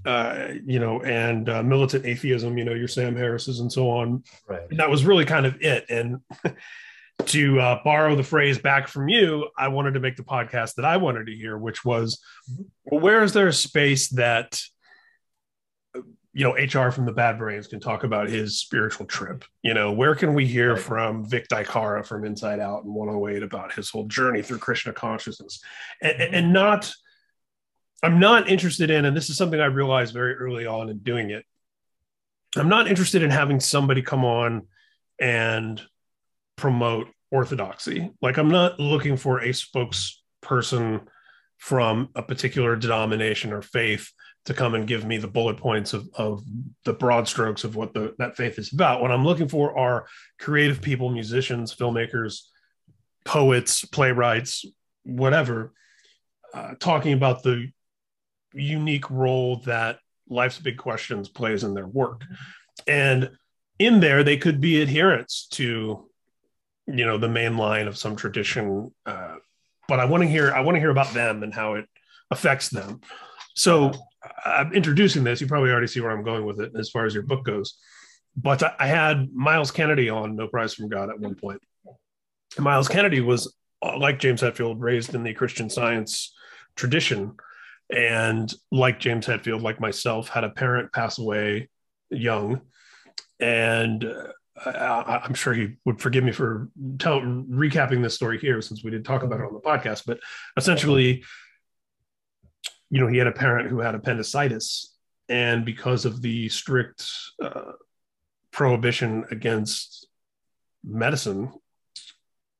uh, you know, and uh, militant atheism, you know, your Sam Harris's and so on. Right. And that was really kind of it. And to uh, borrow the phrase back from you, I wanted to make the podcast that I wanted to hear, which was, well, where is there a space that you know, HR from the Bad Brains can talk about his spiritual trip. You know, where can we hear right. from Vic DiCara from Inside Out and 108 about his whole journey through Krishna consciousness? And, mm-hmm. and not, I'm not interested in, and this is something I realized very early on in doing it. I'm not interested in having somebody come on and promote orthodoxy. Like I'm not looking for a spokesperson from a particular denomination or faith to come and give me the bullet points of, of the broad strokes of what the, that faith is about. What I'm looking for are creative people, musicians, filmmakers, poets, playwrights, whatever, uh, talking about the unique role that life's big questions plays in their work. And in there, they could be adherents to, you know, the main line of some tradition. Uh, but I want to hear, I want to hear about them and how it affects them. So I'm introducing this. You probably already see where I'm going with it as far as your book goes. But I had Myles Kennedy on No Prize from God at one point. Myles Kennedy was like James Hetfield, raised in the Christian Science tradition, and like James Hetfield, like myself, had a parent pass away young, and uh, I, am sure he would forgive me for tell, recapping this story here since we didn't talk about it on the podcast. But essentially, you know, he had a parent who had appendicitis, and because of the strict uh, prohibition against medicine,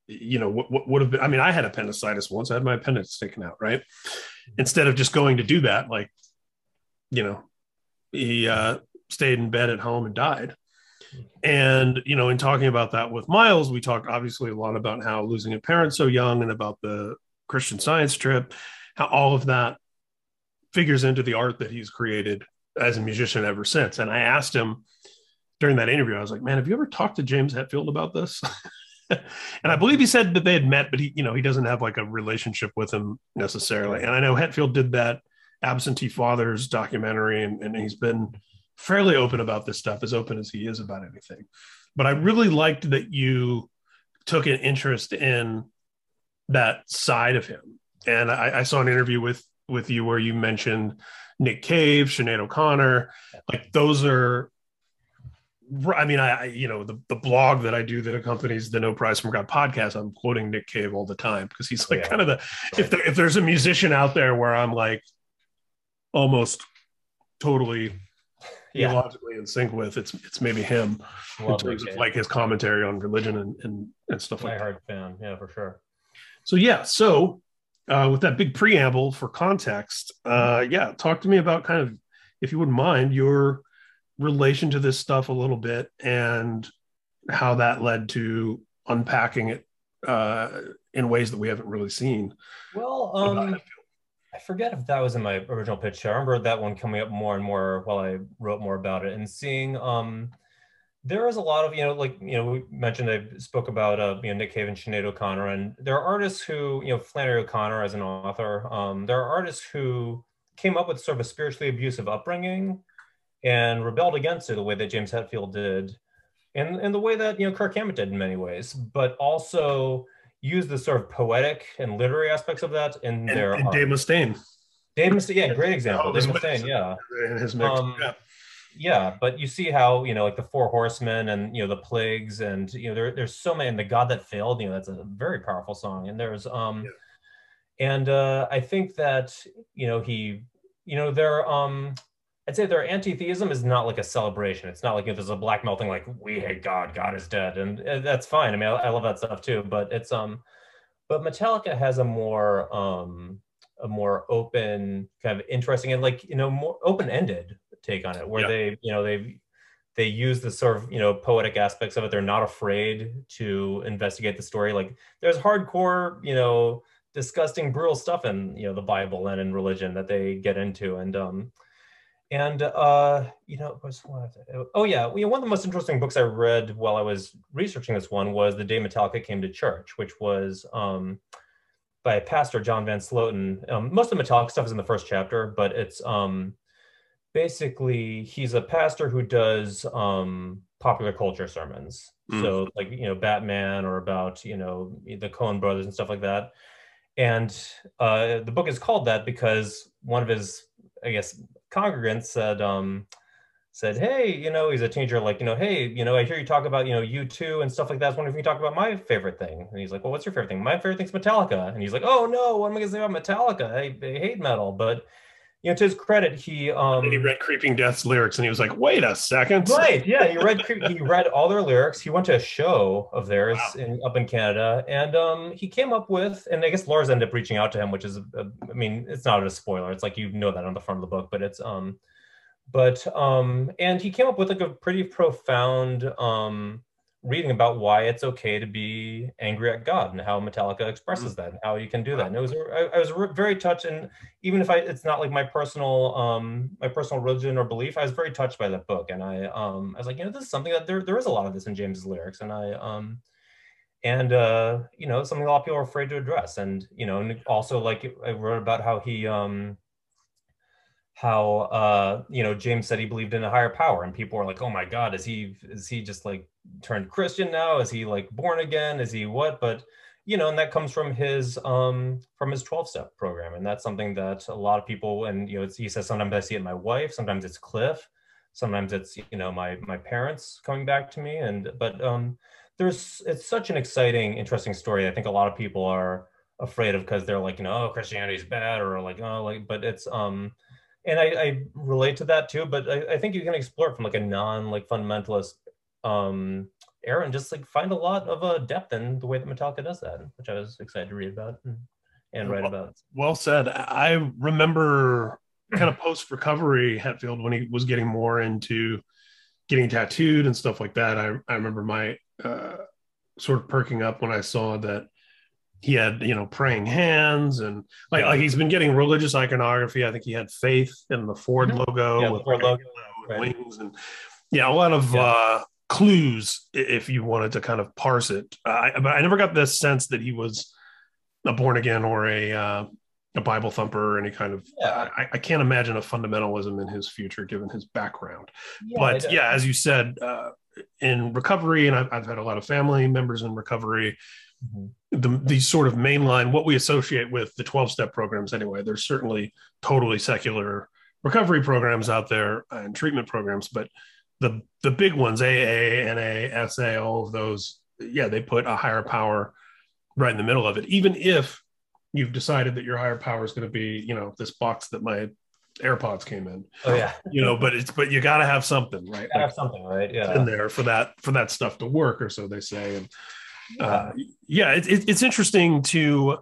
you know, what, what would have been? I mean, I had appendicitis once. I had my appendix taken out, right? Instead of just going to do that, like, you know, he uh, stayed in bed at home and died. And you know, in talking about that with Myles, we talked obviously a lot about how losing a parent so young, and about the Christian Science trip, how all of that figures into the art that he's created as a musician ever since. And I asked him during that interview, I was like, man, have you ever talked to James Hetfield about this? and I believe he said that they had met, but he, you know, he doesn't have like a relationship with him necessarily. And I know Hetfield did that absentee fathers documentary and, and he's been fairly open about this stuff, as open as he is about anything. But I really liked that you took an interest in that side of him. And I, I saw an interview with with you where you mentioned Nick Cave, Sinead O'Connor. Like those are I mean, I, you know, the, the blog that I do that accompanies the No Prize from God podcast, I'm quoting Nick Cave all the time because he's like yeah. kind of the, if there, if there's a musician out there where I'm like almost totally yeah. theologically in sync with, it's, it's maybe him Love in terms of like his commentary on religion and, and, and stuff My like heart fan. Yeah, for sure. So, yeah. So uh, with that big preamble for context, uh, yeah, talk to me about kind of, if you wouldn't mind, your relation to this stuff a little bit and how that led to unpacking it uh, in ways that we haven't really seen. Well, um, I forget if that was in my original pitch. I remember that one coming up more and more while I wrote more about it and seeing um, there is a lot of you know like you know we mentioned I spoke about uh, you know Nick Cave and Sinead O'Connor and there are artists who you know Flannery O'Connor as an author um, there are artists who came up with sort of a spiritually abusive upbringing and rebelled against it the way that James Hetfield did and and the way that you know Kirk Hammett did in many ways but also used the sort of poetic and literary aspects of that in and, their and Dave Mustaine. Dave Mustaine yeah great example Dave Mustaine yeah. In his mix um, yeah yeah but you see how you know like the four horsemen and you know the plagues and you know there, there's so many and the god that failed you know that's a very powerful song. And there's um yeah. and uh i think that you know he you know there um i'd say their anti-theism is not like a celebration. It's not like if there's a black melting like we hate god god is dead and uh, that's fine. I mean I, I love that stuff too but it's um but metallica has a more um a more open kind of interesting and like you know more open-ended take on it, where yeah. they, you know, they they use the sort of you know poetic aspects of it. They're not afraid to investigate the story. Like there's hardcore, you know, disgusting, brutal stuff in you know the Bible and in religion that they get into, and um, and uh, you know, was one oh yeah, one of the most interesting books I read while I was researching this one was The Day Metallica Came to Church, which was um, by Pastor John Van Sloten. Um, most of the Metallica stuff is in the first chapter, but it's um, basically he's a pastor who does um, popular culture sermons. Mm. So like you know Batman or about you know the Coen brothers and stuff like that. And uh, the book is called that because one of his I guess congregants said um, said, "Hey, you know, he's a teenager. Like, you know, hey, you know, I hear you talk about, you know, U2 and stuff like that. I was wondering if you talk about my favorite thing." And he's like, "Well, what's your favorite thing?" My favorite thing's Metallica. And he's like, "Oh no, what am I gonna say about Metallica? I, I hate metal." But you know, to his credit, he um and he read Creeping Death's lyrics, and he was like, "Wait a second, right? Yeah, he read he read all their lyrics. He went to a show of theirs wow. in, up in Canada, and um he came up with, and I guess Lars ended up reaching out to him, which is, a, I mean, it's not a spoiler. It's like you know that on the front of the book, but it's um, but um, and he came up with like a pretty profound um reading about why it's okay to be angry at God and how Metallica expresses mm-hmm. that and how you can do that. And it was I, I was very touched, and even if I it's not like my personal um my personal religion or belief, I was very touched by that book, and I um I was like, you know, this is something that there there is a lot of this in James's lyrics, and I um and uh you know something a lot of people are afraid to address, and you know, and also like I wrote about how he um how uh you know James said he believed in a higher power and people were like oh my god is he is he just like turned Christian now? Is he like born again? Is he what? But you know and that comes from his um from his 12 step program. And that's something that a lot of people and you know he says sometimes I see it my wife sometimes it's Cliff sometimes it's you know my my parents coming back to me. And but um there's it's such an exciting interesting story. I think a lot of people are afraid of because they're like you know oh Christianity is bad or like oh like but it's um and I, I, relate to that too but I, I, think you can explore it from like a non like fundamentalist um era and just like find a lot of uh, depth in the way that metallica does that which i was excited to read about and, and write well, about well said i remember kind of post recovery hetfield when he was getting more into getting tattooed and stuff like that i, I remember my uh, sort of perking up when i saw that he had you know praying hands and like, like he's been getting religious iconography i think he had faith in the ford mm-hmm. logo yeah, with Ford logo, right. wings and yeah a lot of yeah. uh clues if you wanted to kind of parse it I, but i never got this sense that he was a born again or a uh, a bible thumper or any kind of yeah. I, I, can't imagine a fundamentalism in his future given his background yeah, but yeah as you said uh, in recovery and I've, I've had a lot of family members in recovery mm-hmm. the, these sort of mainline what we associate with the 12 step programs anyway there's certainly totally secular recovery programs out there and treatment programs but the the big ones aa na sa all of those yeah they put a higher power right in the middle of it even if you've decided that your higher power is going to be you know this box that my AirPods came in. Oh yeah. You know, but it's but you got to have something, right? Like, have something, right? Yeah. In there for that for that stuff to work, or so they say. And uh, yeah, it, it, it's interesting to,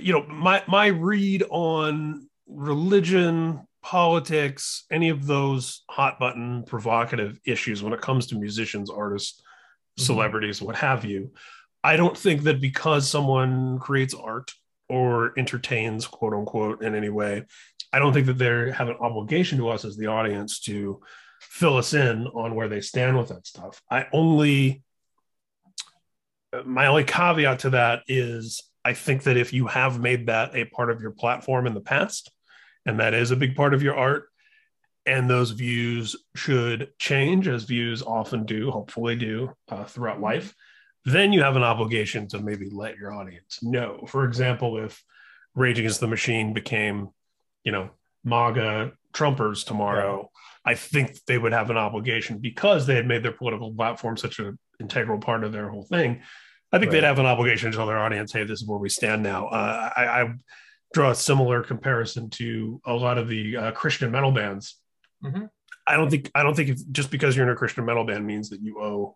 you know, my my read on religion, politics, any of those hot button provocative issues when it comes to musicians, artists, mm-hmm. celebrities, what have you. I don't think that because someone creates art or entertains, quote unquote, in any way, I don't think that they have an obligation to us as the audience to fill us in on where they stand with that stuff. I only my only caveat to that is I think that if you have made that a part of your platform in the past, and that is a big part of your art, and those views should change as views often do, hopefully do uh, throughout life, then you have an obligation to maybe let your audience know. For example, if Rage Against the Machine became, you know, MAGA Trumpers tomorrow, yeah. I think they would have an obligation because they had made their political platform such an integral part of their whole thing I think right. they'd have an obligation to tell their audience, "Hey, this is where we stand now." Uh, I, I, draw a similar comparison to a lot of the uh, Christian metal bands. Mm-hmm. I don't think I don't think just because you're in a Christian metal band means that you owe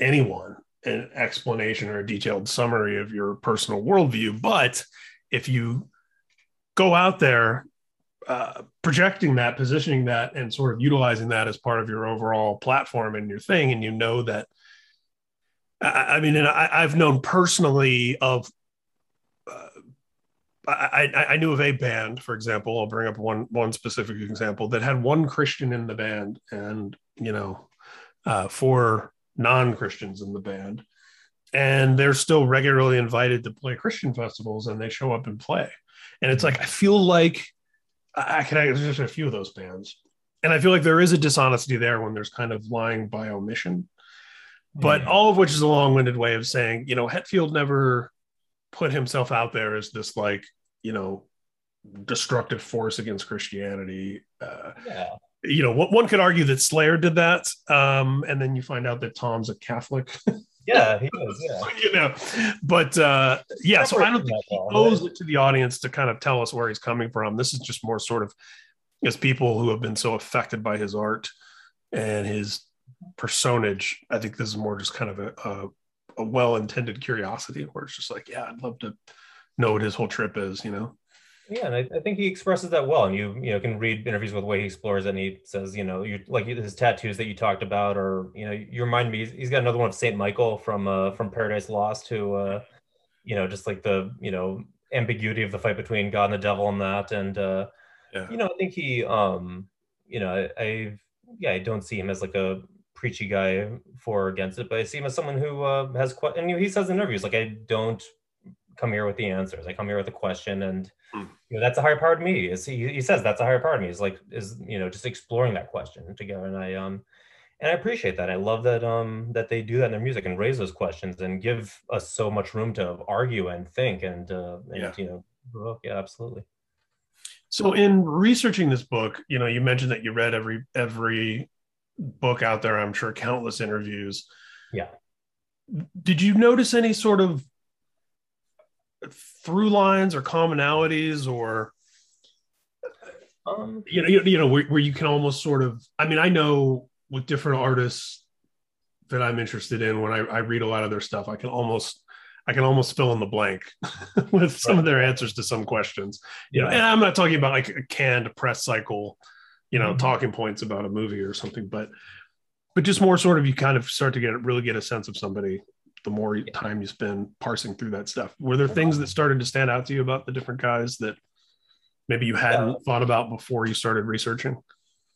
anyone an explanation or a detailed summary of your personal worldview. But if you go out there uh, projecting that, positioning that, and sort of utilizing that as part of your overall platform and your thing, and you know that I, I mean, and I, have known personally of. Uh, I, I knew of a band, for example. I'll bring up one one specific example that had one Christian in the band, and you know, uh, four non Christians in the band, and they're still regularly invited to play Christian festivals, and they show up and play. And it's like I feel like I can. There's just a few of those bands, and I feel like there is a dishonesty there when there's kind of lying by omission but all of which is a long-winded way of saying you know hetfield never put himself out there as this like you know destructive force against christianity uh, yeah. you know one could argue that slayer did that um, and then you find out that tom's a catholic Yeah, he is. Yeah, you know, but uh, yeah. So I don't think he owes it to the audience to kind of tell us where he's coming from. This is just more sort of as people who have been so affected by his art and his personage. I think this is more just kind of a, a, a well-intended curiosity, where it's just like, yeah, I'd love to know what his whole trip is. You know. Yeah, and I, I, think he expresses that well. And you you know can read interviews with the way he explores it. And he says, you know, you like his tattoos that you talked about, or you know, you remind me. he's got another one of Saint Michael from uh, from Paradise Lost, who, uh, you know, just like the you know ambiguity of the fight between God and the devil and that. And uh, yeah. you know, I think he, um, you know, I, I yeah, I don't see him as like a preachy guy for or against it, but I see him as someone who uh, has quite. And he says in interviews like I don't come here with the answers. I come here with a question, and mm. you know that's a higher part of me. Is he, he says that's a higher part of me. Is like is you know just exploring that question together, and I um and I appreciate that. I love that um that they do that in their music and raise those questions and give us so much room to argue and think and uh and yeah. you know yeah absolutely. So in researching this book, you know, you mentioned that you read every every book out there. I'm sure countless interviews. Yeah. Did you notice any sort of through lines or commonalities or um, you know you, you know where, where, you can almost sort of i mean i know with different artists that i'm interested in when I, I read a lot of their stuff i can almost i can almost fill in the blank with some right. of their answers to some questions you know and i'm not talking about like a canned press cycle you know talking points about a movie or something but but just more sort of you kind of start to get really get a sense of somebody the more time you spend parsing through that stuff. Were there things that started to stand out to you about the different guys that maybe you hadn't thought about before you started researching?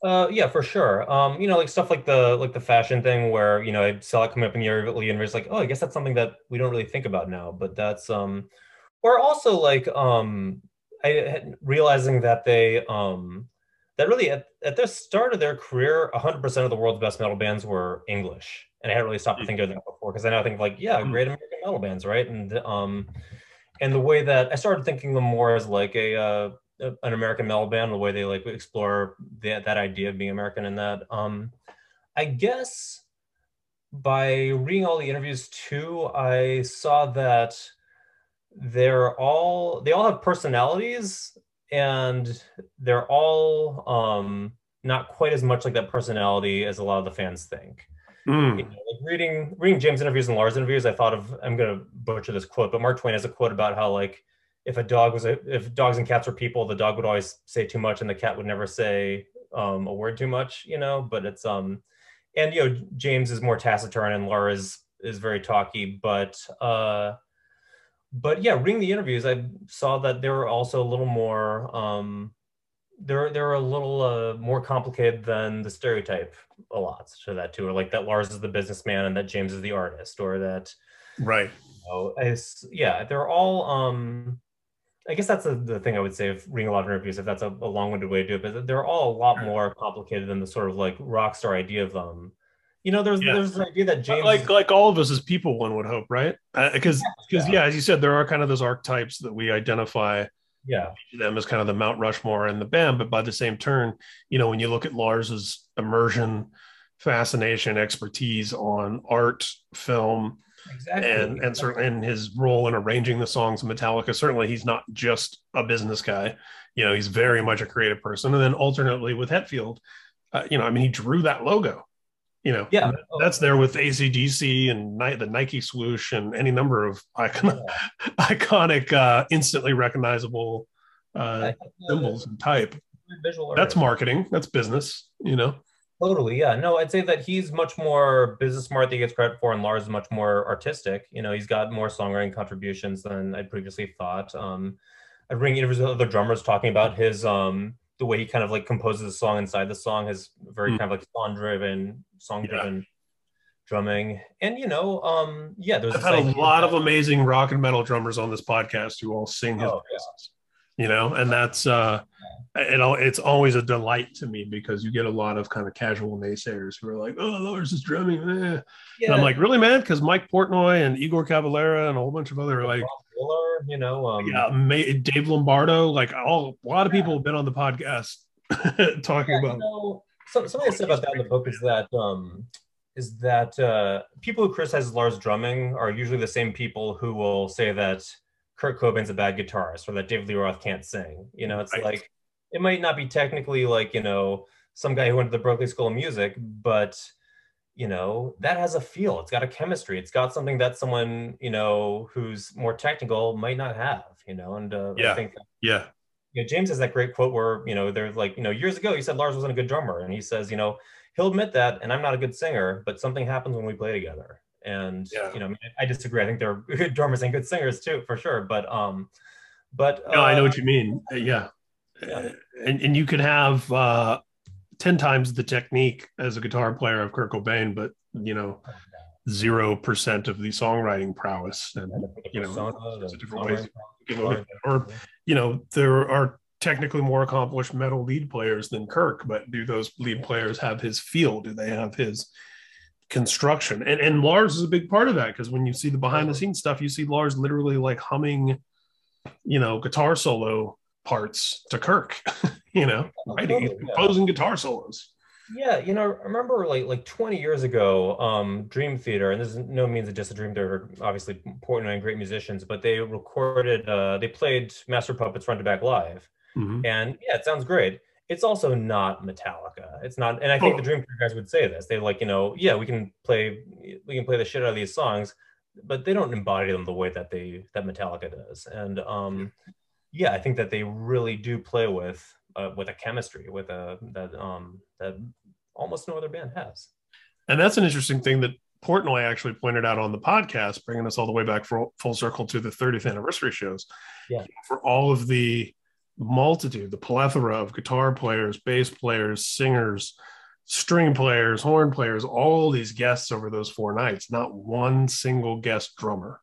Uh, yeah, for sure. Um, you know, like stuff like the like the fashion thing, where you know I saw it coming up in the early and it's like, oh, I guess that's something that we don't really think about now. But that's um, or also like um, I realizing that they um, that really at, at the start of their career, 100% of the world's best metal bands were English and I hadn't really stopped to think of that before because I now think like, yeah, hmm. great American metal bands, right? And um, and the way that I started thinking them more as like a uh, an American metal band, the way they like explore that that idea of being American and that. Um, I guess by reading all the interviews too, I saw that they're all they all have personalities and they're all um, not quite as much like that personality as a lot of the fans think. Mm. You know, like reading reading James interviews and Lars interviews, I thought of I'm gonna butcher this quote, but Mark Twain has a quote about how like if a dog was a, if dogs and cats were people, the dog would always say too much and the cat would never say um, a word too much, you know. But it's um and you know James is more taciturn and Lars is is very talky, but uh but yeah, reading the interviews, I saw that they were also a little more um they're they're a little uh, more complicated than the stereotype a lot to that too or like that lars is the businessman and that james is the artist or that right. you know, yeah they're all um i guess that's the, the thing i would say of reading a lot of interviews if that's a, a long-winded way to do it but they're all a lot more complicated than the sort of like rock star idea of them you know there's yeah. there's an idea that james like like all of us as people one would hope right because uh, because yeah. yeah as you said there are kind of those archetypes that we identify yeah them as kind of the mount rushmore and the band but by the same turn you know when you look at lars's immersion fascination expertise on art film exactly. and and certainly in his role in arranging the songs of metallica certainly he's not just a business guy you know he's very much a creative person and then alternately with hetfield uh, you know i mean he drew that logo you know yeah. that's there with acdc and the nike swoosh and any number of icon- yeah. iconic uh, instantly recognizable uh, symbols and type. that's marketing. That's business you know? Totally yeah. No i'd say that he's much more business smart than he gets credit for and lars is much more artistic. You know he's got more songwriting contributions than i'd previously thought. Um i bring interviews with other drummers talking about his um the way he kind of like composes a song inside the song is very mm. kind of like song driven, song driven yeah. drumming. And you know, um, yeah, there's I've had a lot of amazing rock and metal drummers on this podcast who all sing his oh, praises. Yeah. You know, and that's uh it, all it's always a delight to me because you get a lot of kind of casual naysayers who are like, "Oh, Lars is drumming," eh. yeah. and I'm like, "Really, man?" Because Mike Portnoy and Igor Cavalera and a whole bunch of other like Miller, you know, um, yeah, Dave Lombardo, like all a lot of people have been on the podcast talking yeah, about. You know, some, something I said about that in the book is that um, is that uh, people who criticize Lars drumming are usually the same people who will say that Kurt Cobain's a bad guitarist or that David Lee Roth can't sing. You know, it's right. like it might not be technically like you know some guy who went to the Berklee School of Music, but you know that has a feel. It's got a chemistry. It's got something that someone you know who's more technical might not have. You know, and uh, yeah, I think yeah. You know, James has that great quote where you know they're like you know years ago he said Lars wasn't a good drummer, and he says you know he'll admit that, and I'm not a good singer, but something happens when we play together. And yeah. you know, I disagree. I think they're good drummers and good singers too, for sure. But um, but no, uh, I know what you mean. Uh, yeah, yeah. and and you could have uh, ten times the technique as a guitar player of Kurt Cobain, but you know. Zero percent of the songwriting prowess, and you know, it's a different ways. Or, you know, there are technically more accomplished metal lead players than Kirk, but do those lead players have his feel? Do they have his construction? And and Lars is a big part of that because when you see the behind the scenes stuff, you see Lars literally like humming, you know, guitar solo parts to Kirk, you know, writing, totally, composing guitar solos. Yeah, you know, I remember like like 20 years ago, um, Dream Theater, and this is no means just a Dream Theater, obviously important and great musicians, but they recorded, uh, they played Master Puppets front to back live, Mm-hmm. And yeah, it sounds great. It's also not Metallica. It's not, and I think oh. the Dream Theater guys would say this. They like, you know, yeah, we can play, we can play the shit out of these songs, but they don't embody them the way that they that Metallica does. And um, yeah, I think that they really do play with uh, with a chemistry with a that um that almost no other band has. And that's an interesting thing that Portnoy actually pointed out on the podcast, bringing us all the way back for, full circle to the 30th anniversary shows. Yeah. For all of the multitude, the plethora of guitar players, bass players, singers, string players, horn players, all these guests over those four nights, not one single guest drummer.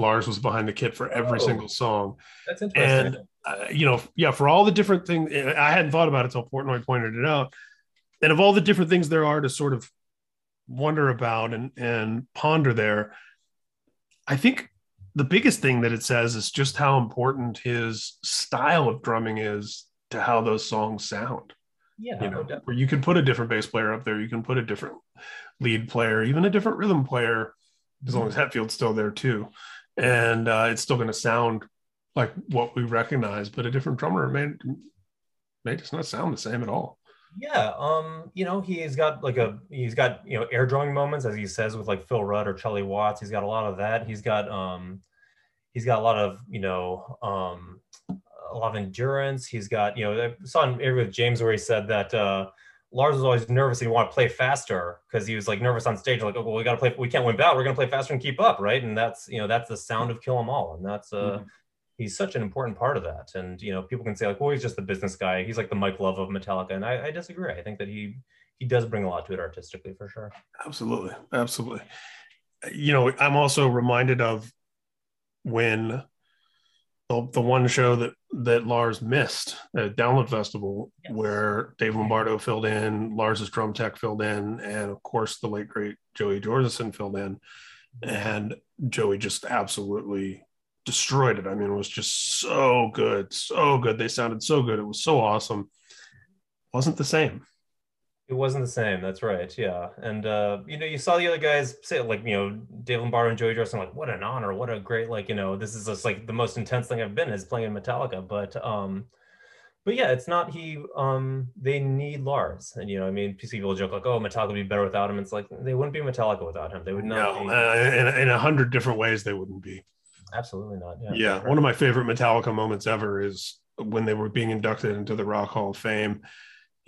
Lars was behind the kit for every oh, single song. That's interesting. And, uh, you know, yeah, for all the different things, I hadn't thought about it until Portnoy pointed it out. And of all the different things there are to sort of wonder about and, and ponder there, I think the biggest thing that it says is just how important his style of drumming is to how those songs sound. Yeah, you know, where you can put a different bass player up there, you can put a different lead player, even a different rhythm player, as long as mm-hmm. Hetfield's still there too, and uh, it's still going to sound like what we recognize. But a different drummer may may just not sound the same at all. Yeah, um, you know, he's got like a he's got you know air drawing moments as he says with like Phil Rudd or Charlie Watts. He's got a lot of that. He's got um he's got a lot of you know um a lot of endurance. He's got you know I saw an interview with James where he said that uh Lars was always nervous he wanted to play faster because he was like nervous on stage, like, oh, well, we got to play, we can't win battle, we're going to play faster and keep up, right? And that's, you know, that's the sound of Kill 'Em All. And that's, uh, mm-hmm he's such an important part of that. And you know, people can say like, well, he's just the business guy. He's like the Mike Love of Metallica, and I, I disagree. I think that he he does bring a lot to it artistically for sure. Absolutely, absolutely. You know, I'm also reminded of when the, the one show that that Lars missed at Download Festival, yes. where Dave Lombardo filled in, Lars's drum tech filled in, and of course the late great Joey Jordison filled in, and Joey just absolutely destroyed it. I mean, it was just so good, so good. They sounded so good. It was so awesome. Wasn't the same. It wasn't the same. That's right. Yeah, and uh, you know, you saw the other guys say like, you know, Dave Lombardo and Joey Jordison, like, what an honor, what a great, like, you know, this is just like the most intense thing I've been is playing in Metallica. But um, but yeah, it's not he. Um, they need Lars, and you know, I mean, people joke like, "Oh, Metallica would be better without him." It's like they wouldn't be Metallica without him. They would not. No, be... uh, in, in a hundred different ways, they wouldn't be. Absolutely not. Yeah. Yeah. One of my favorite Metallica moments ever is when they were being inducted into the Rock Hall of Fame,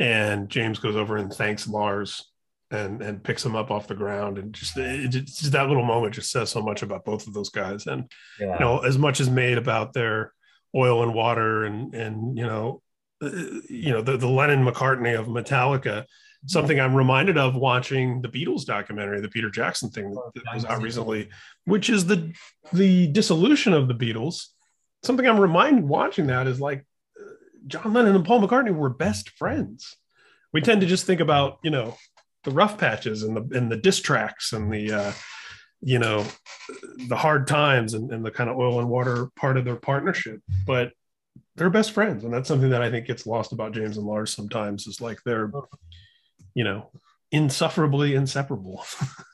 and James goes over and thanks Lars and and picks him up off the ground, and just, it, just that little moment just says so much about both of those guys. And yeah. you know, as much as made about their oil and water, and and you know, uh, you know the the Lennon McCartney of Metallica something I'm reminded of watching the Beatles documentary, the Peter Jackson thing that was out recently, which is the the dissolution of the Beatles. Something I'm reminded watching that is like John Lennon and Paul McCartney were best friends. We tend to just think about you know the rough patches and the and the diss tracks and the uh, you know the hard times and, and the kind of oil and water part of their partnership, but they're best friends, and that's something that I think gets lost about James and Lars sometimes. Is like they're you know, insufferably inseparable.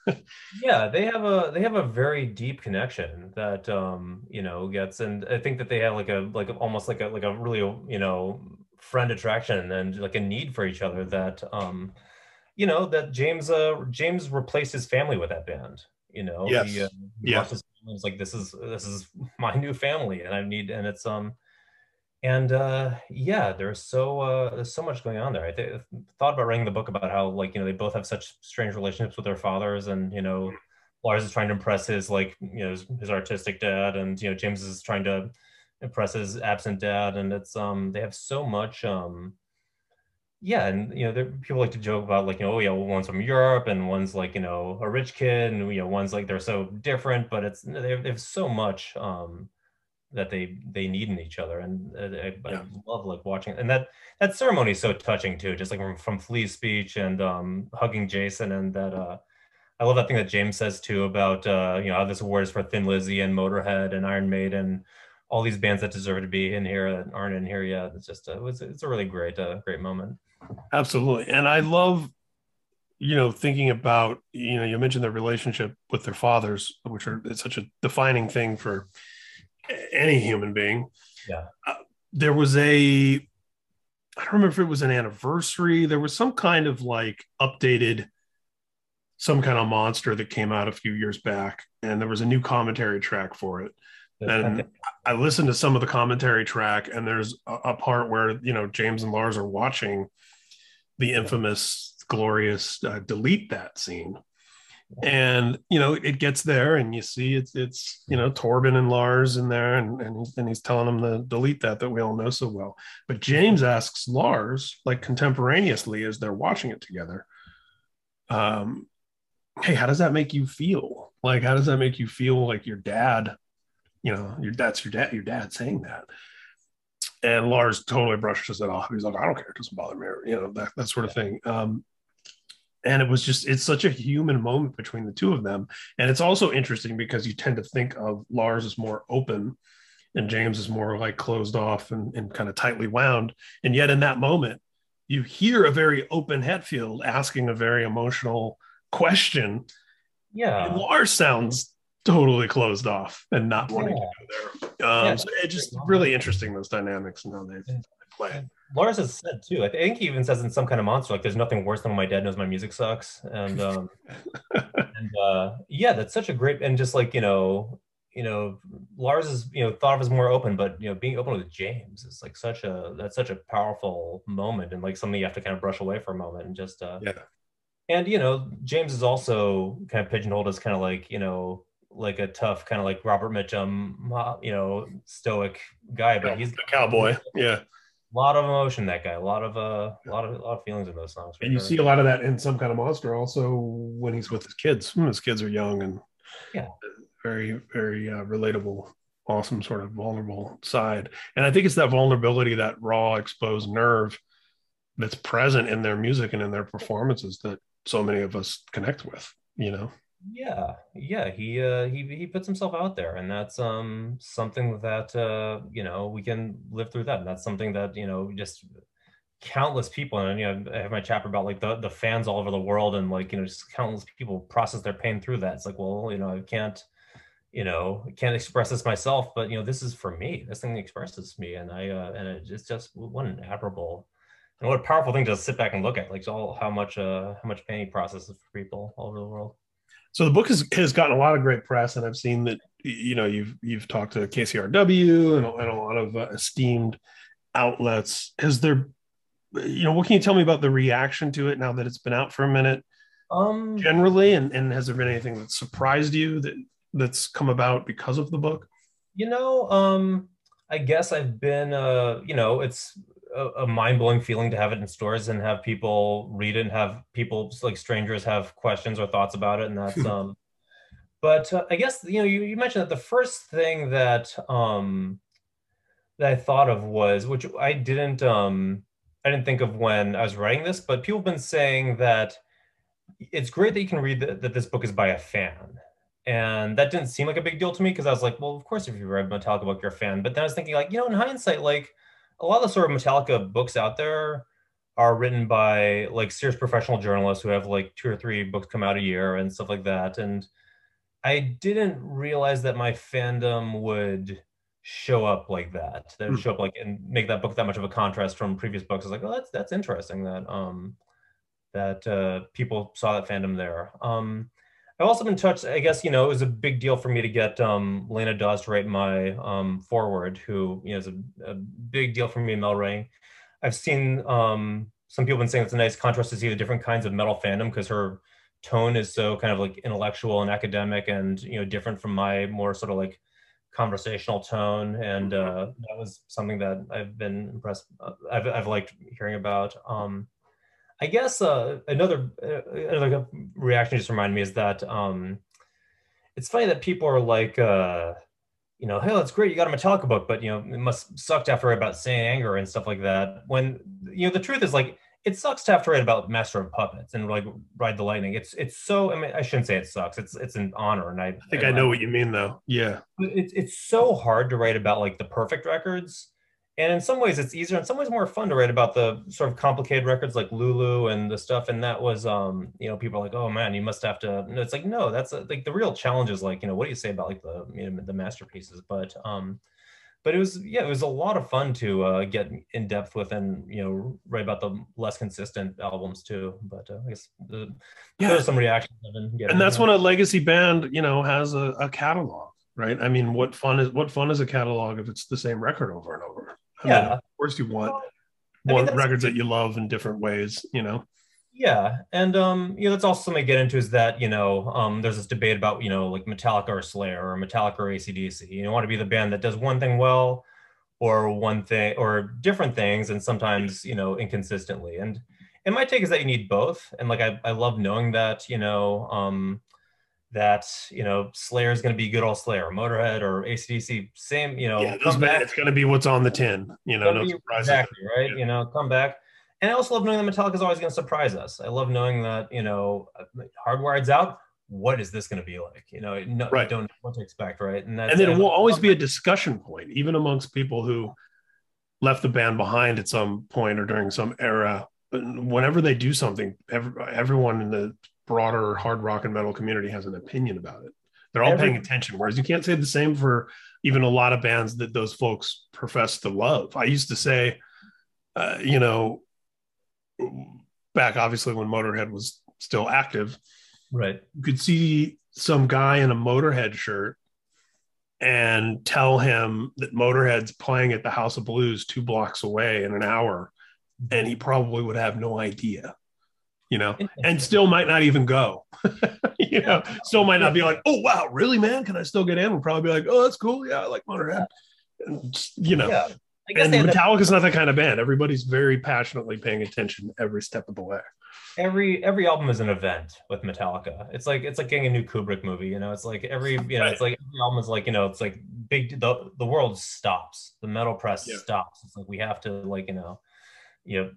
yeah, they have a they have a very deep connection that um, you know gets, and I think that they have like a like almost like a like a really you know friend attraction and like a need for each other that um, you know that James uh James replaced his family with that band. You know, yes. he, uh, he yeah. was like this is this is my new family, and I need and it's um and uh, yeah, there's so uh, there's so much going on there. I th- thought about writing the book about how like you know they both have such strange relationships with their fathers, and you know Lars is trying to impress his like you know his, his artistic dad, and you know James is trying to impress his absent dad, and it's um they have so much um yeah, and you know there, people like to joke about like you know oh yeah well, one's from Europe and one's like you know a rich kid, and you know one's like they're so different, but it's they have, they have so much um that they they need in each other and uh, I, yeah. I, love like watching and that that ceremony is so touching too just like from, from Flea's speech and um hugging Jason and that uh I love that thing that James says too about uh you know how this award is for Thin Lizzy and Motorhead and Iron Maiden all these bands that deserve to be in here that aren't in here yet it's just a, it's, it's a really great uh, great moment absolutely and I love you know thinking about you know you mentioned their relationship with their fathers which are it's such a defining thing for any human being. Yeah. Uh, there was a, I don't remember if it was an anniversary. There was some kind of like updated, some kind of monster that came out a few years back, and there was a new commentary track for it. And I listened to some of the commentary track, and there's a, a part where you know James and Lars are watching the infamous, glorious uh, delete that scene and you know it gets there and you see it's it's you know torben and lars in there and and he's, and he's telling them to delete that that we all know so well. But james asks lars like contemporaneously as they're watching it together um hey how does that make you feel? Like how does that make you feel like your dad you know your dad's your dad your dad saying that? And lars totally brushes it off. He's like i don't care. It doesn't bother me you know that, that sort of thing. Um and it was just it's such a human moment between the two of them. And it's also interesting because you tend to think of lars as more open and james is more like closed off and, and kind of tightly wound. And yet in that moment you hear a very open hetfield asking a very emotional question. Yeah. And lars sounds totally closed off and not wanting yeah. to go there. Um, yeah. so it's just really interesting those dynamics and how they play Lars has said too. I think he even says in some kind of monster like, "There's nothing worse than when my dad knows my music sucks." And um, and uh, yeah, that's such a great and just like you know, you know, Lars is you know thought of as more open, but you know, being open with James is like such a that's such a powerful moment and like something you have to kind of brush away for a moment and just uh, yeah. And you know, James is also kind of pigeonholed as kind of like you know like a tough kind of like Robert Mitchum, you know, stoic guy, but he's a cowboy. Yeah a lot of emotion that guy. A lot of uh a lot of a lot of feelings in those songs and you see a lot of that in some kind of monster also when he's with his kids. Hmm, his kids are young and yeah. very very uh, relatable awesome sort of vulnerable side. And i think it's that vulnerability that raw exposed nerve that's present in their music and in their performances that so many of us connect with you know yeah yeah he uh he he puts himself out there and that's um something that uh you know we can live through that and that's something that you know just countless people and you know i have my chapter about like the the fans all over the world and like you know just countless people process their pain through that. It's like well you know i can't you know can't express this myself but you know this is for me. This thing expresses me and i uh and it's just what an admirable and what a powerful thing to sit back and look at like all how much uh how much pain he processes for people all over the world so the book has, has gotten a lot of great press, and I've seen that you know you've you've talked to KCRW and, and a lot of uh, esteemed outlets. Has there, you know, what can you tell me about the reaction to it now that it's been out for a minute? Um, generally, and and has there been anything that surprised you that that's come about because of the book? You know, um, I guess I've been, uh, you know, it's a, mind-blowing feeling to have it in stores and have people read it and have people like strangers have questions or thoughts about it and that's um but uh, i guess you know you, you mentioned that the first thing that um that i thought of was which i didn't um i didn't think of when i was writing this but people have been saying that it's great that you can read the, that this book is by a fan. And that didn't seem like a big deal to me because i was like well of course if you read metallica book you're a fan. But then i was thinking like you know in hindsight like a lot of the sort of Metallica books out there are written by like serious professional journalists who have like two or three books come out a year and stuff like that. And I didn't realize that my fandom would show up like that. That would mm. show up like and make that book that much of a contrast from previous books. I was like, oh, that's that's interesting that um that uh, people saw that fandom there. Um, I've also been touched. I guess you know it was a big deal for me to get um, Lena Dawes to write my um, foreword, who you know is a, a big deal for me in Melring. I've seen um, some people been saying it's a nice contrast to see the different kinds of metal fandom because her tone is so kind of like intellectual and academic and you know different from my more sort of like conversational tone and uh, that was something that I've been impressed uh, I've, I've liked hearing about um, I guess uh, another uh, another reaction just reminded me is that um, it's funny that people are like uh, you know, hey, that's great. You got a Metallica book, but you know, it must suck to have to write about St. Anger and stuff like that. When you know, the truth is like it sucks to have to write about Master of Puppets and like Ride the Lightning. It's it's so. I mean, I shouldn't say it sucks. It's it's an honor, and I, I think I, I know what you mean, though. Yeah, it's it's so hard to write about like the perfect records and in some ways it's easier in some ways more fun to write about the sort of complicated records like lulu and the stuff. And that was um you know people are like oh man you must have to and it's like no that's a, like the real challenge is like you know what do you say about like the you know, the masterpieces? But um but it was yeah it was a lot of fun to uh, get in depth with and you know write about the less consistent albums too. But uh, i guess the, yeah. there's some reactions and that's when a legacy band you know has a, a catalog right? I mean what fun is what fun is a catalog if it's the same record over and over I yeah. Mean, of course you want more mean, records that you love in different ways, you know? Yeah. And, um, you know, that's also something I get into is that, you know, um, there's this debate about, you know, like Metallica or Slayer or Metallica or ACDC. You want to be the band that does one thing well or one thing or different things and sometimes, you know, inconsistently. And, and my take is that you need both. And like, I, I love knowing that, you know, um, that you know Slayer is going to be good old Slayer, Motorhead or ACDC, same you know. Yeah, come back. It's going to be what's on the tin. You know, no. Exactly right. Yeah. You know, come back. And I also love knowing that Metallica is always going to surprise us. I love knowing that you know, Hardwired's out. What is this going to be like? You know, no, right. don't know what to expect, right? And, and then it will always be a discussion point, even amongst people who left the band behind at some point or during some era. Whenever they do something, every, everyone in the broader hard rock and metal community has an opinion about it. They're all Every, paying attention. Whereas you can't say the same for even a lot of bands that those folks profess to love. I used to say, uh, you know, back obviously when Motorhead was still active, right? You could see some guy in a Motorhead shirt and tell him that Motorhead's playing at the House of Blues two blocks away in an hour, and he probably would have no idea you know, and still might not even go. you know, still might not be like, oh wow, really, man? Can I still get in? We'll probably be like, oh, that's cool. Yeah, I like Motorhead. And, you know, yeah. and Metallica's not that kind of band. Everybody's very passionately paying attention every step of the way. Every every album is an event with Metallica. It's like it's like getting a new Kubrick movie. You know, it's like every you know, right. it's like every album is like you know, it's like big. The the world stops. The metal press yeah. stops. It's like we have to like you know, you know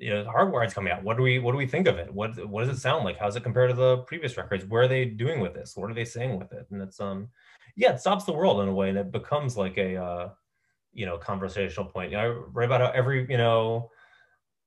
you know, Hardwired's coming out. What do we what do we think of it? What what does it sound like? How does it compare to the previous records? Where are they doing with this? What are they saying with it? And it's um yeah, it stops the world in a way and it becomes like a uh you know conversational point. You know, I write about how every, you know,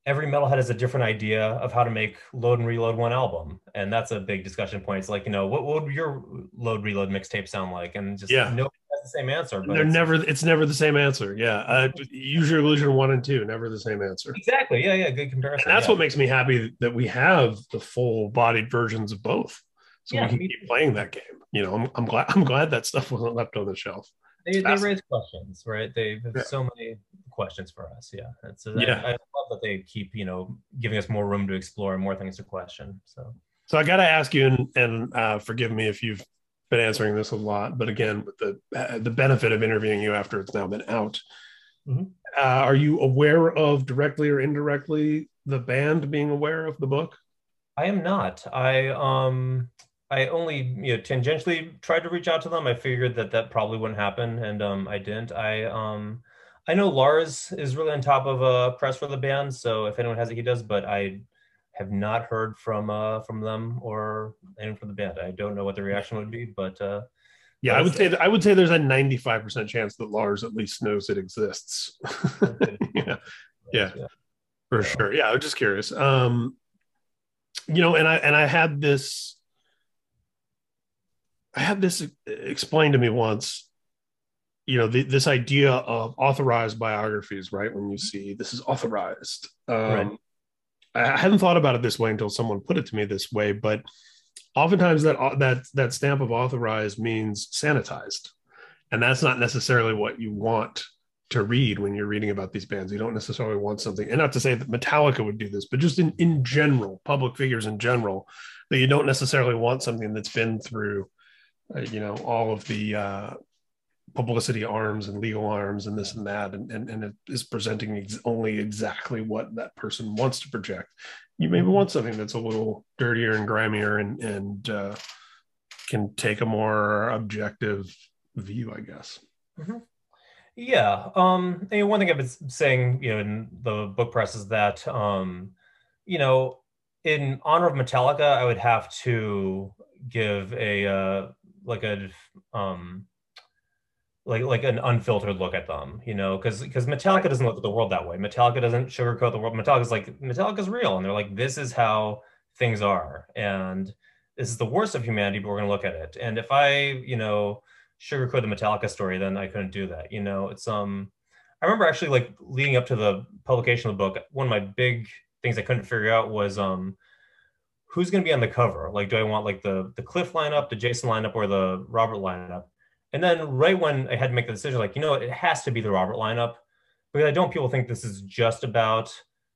every metalhead has a different idea of how to make load and reload one album. And that's a big discussion point. It's like, you know, what, what would your load reload mixtape sound like? And just yeah. no the same answer. But they're it's, never. It's never the same answer. Yeah, uh, use your illusion one and two. Never the same answer. Exactly. Yeah. Yeah. Good comparison. And that's yeah. what makes me happy that we have the full-bodied versions of both, so yeah, we can keep playing that game. You know, I'm, I'm glad. I'm glad that stuff wasn't left on the shelf. They, they raise questions, right? They have yeah. so many questions for us. Yeah. It's, yeah. I, I love that they keep, you know, giving us more room to explore and more things to question. So. So I got to ask you, and, and uh, forgive me if you've been answering this a lot, but again, with the uh, the benefit of interviewing you after it's now been out, mm-hmm. uh, are you aware of directly or indirectly the band being aware of the book? I am not. I um I only you know tangentially tried to reach out to them. I figured that that probably wouldn't happen, and um I didn't. I um I know Lars is really on top of uh press for the band, so if anyone has it, he does. But I have not heard from uh, from them or anyone from the band. I don't know what the reaction would be, but uh, yeah, I would say that, I would say there's a 95% chance that Lars at least knows it exists. yeah. yeah. yeah. For sure. Yeah, I was just curious. Um, you know, and I and I had this I had this explained to me once. You know, the, this idea of authorized biographies, right? When you see this is authorized. Um, right. I hadn't thought about it this way until someone put it to me this way, but oftentimes that that that stamp of authorized means sanitized, and that's not necessarily what you want to read when you're reading about these bands. You don't necessarily want something, and not to say that Metallica would do this, but just in in general, public figures in general, that you don't necessarily want something that's been through uh, you know all of the uh, publicity arms and legal arms and this and that and, and, and it is presenting ex- only exactly what that person wants to project you maybe want something that's a little dirtier and grimier and and uh, can take a more objective view i guess mm-hmm. yeah um mean, one thing i've been saying you know in the book press is that um you know in honor of metallica i would have to give a uh like a um like like an unfiltered look at them, you know, because because Metallica doesn't look at the world that way. Metallica doesn't sugarcoat the world. Metallica's like Metallica's real, and they're like, this is how things are, and this is the worst of humanity, but we're gonna look at it. And if I, you know, sugarcoat the Metallica story, then I couldn't do that. You know, it's um, I remember actually like leading up to the publication of the book, one of my big things I couldn't figure out was um who's going to be on the cover? Like, do I want like the the Cliff lineup, the Jason lineup, or the Robert lineup? And then right when I had to make the decision, like, you know, it has to be the Robert lineup because I don't people think this is just about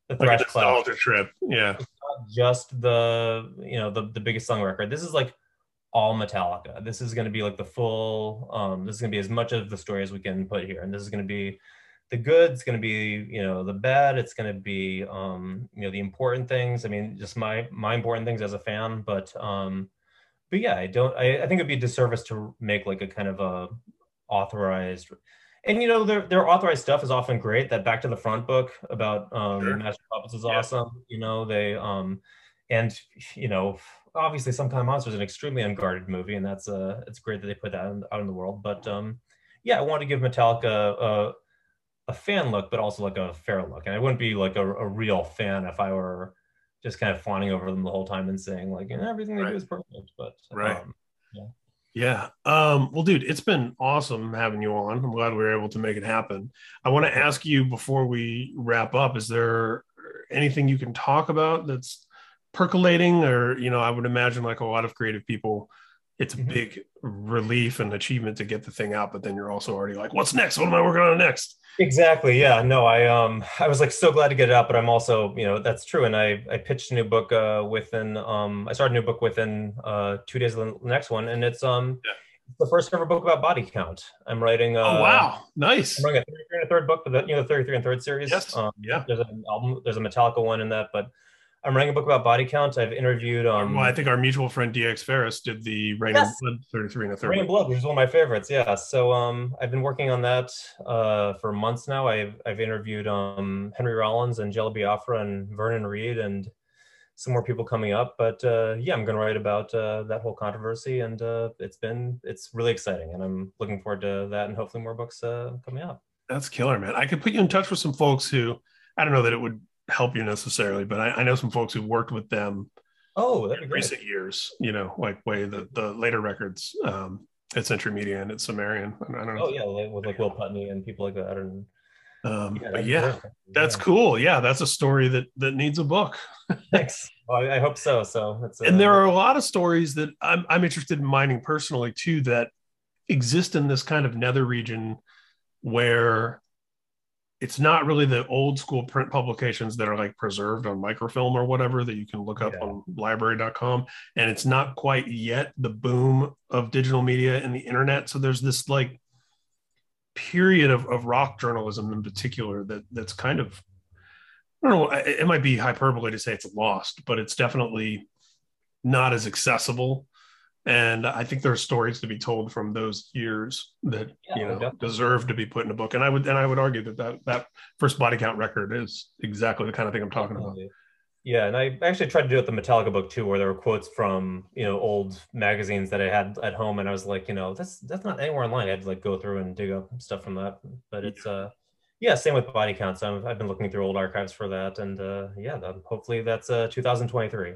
the thrash like nostalgia trip. Yeah, it's not just the you know the the biggest song record. This is like all Metallica. This is going to be like the full. Um, this is going to be as much of the story as we can put here, and this is going to be the good it's going to be you know the bad it's going to be um you know the important things i mean just my my important things as a fan but um but yeah i don't i, I think it'd be a disservice to make like a kind of a authorized and you know their their authorized stuff is often great that back to the front book about um sure. master puppets is yeah. awesome you know they um and you know obviously some kind of monster is an extremely unguarded movie and that's uh it's great that they put that out in the world but um yeah i want to give metallica uh a fan look, but also like a fair look. And I wouldn't be like a, a real fan if I were just kind of fawning over them the whole time and saying like everything they right. do is perfect. But right, um, yeah. Yeah. Um, well, dude, it's been awesome having you on. I'm glad we were able to make it happen. I want to ask you before we wrap up, is there anything you can talk about that's percolating or, you know, I would imagine like a lot of creative people it's a mm-hmm. big relief and achievement to get the thing out but then you're also already like what's next? What am i working on next? Exactly yeah no i um i was like so glad to get it out but i'm also you know that's true and i i pitched a new book uh within um i started a new book within uh two days of the next one and it's um yeah. the first ever book about body count. I'm writing uh, oh wow nice. I'm writing a 33 and a third book for the you know the 33 and third series. Yes um, yeah. there's an album there's a metallica one in that but I'm writing a book about body count. I've interviewed. Um, well, I think our mutual friend DX Ferris did the Reign yes. and Blood 33 and a third. Reign in Blood, which is one of my favorites. Yeah. So um, I've been working on that uh, for months now. I've I've interviewed um, Henry Rollins and Jello Biafra and Vernon Reid and some more people coming up. But uh, yeah, I'm going to write about uh, that whole controversy, and uh, it's been it's really exciting, and I'm looking forward to that, and hopefully more books uh, coming out. That's killer, man. I could put you in touch with some folks who I don't know that it would help you necessarily, but I, I know some folks who've worked with them. Oh, in recent years, you know, like way the the later records um, at Century Media and at Sumerian. I don't know. Oh yeah, like, with like Will Putney and people like that. And um, yeah, but yeah, that's yeah. cool. Yeah, that's a story that that needs a book. Thanks. Well, I hope so. So, it's, and there are a lot of stories that I'm I'm interested in mining personally too that exist in this kind of nether region where it's not really the old school print publications that are like preserved on microfilm or whatever that you can look up yeah. on library.com and it's not quite yet the boom of digital media and the internet so there's this like period of, of rock journalism in particular that that's kind of i don't know it might be hyperbole to say it's lost but it's definitely not as accessible and I think there are stories to be told from those years that yeah, you know definitely. deserve to be put in a book. And I would and I would argue that that that first body count record is exactly the kind of thing I'm talking about. Yeah, and I actually tried to do it the Metallica book too, where there were quotes from you know old magazines that I had at home, and I was like, you know, that's that's not anywhere online. I had to like go through and dig up stuff from that. But it's uh, Yeah, same with body counts. I've, I've been looking through old archives for that, and uh, yeah, hopefully that's uh, 2023.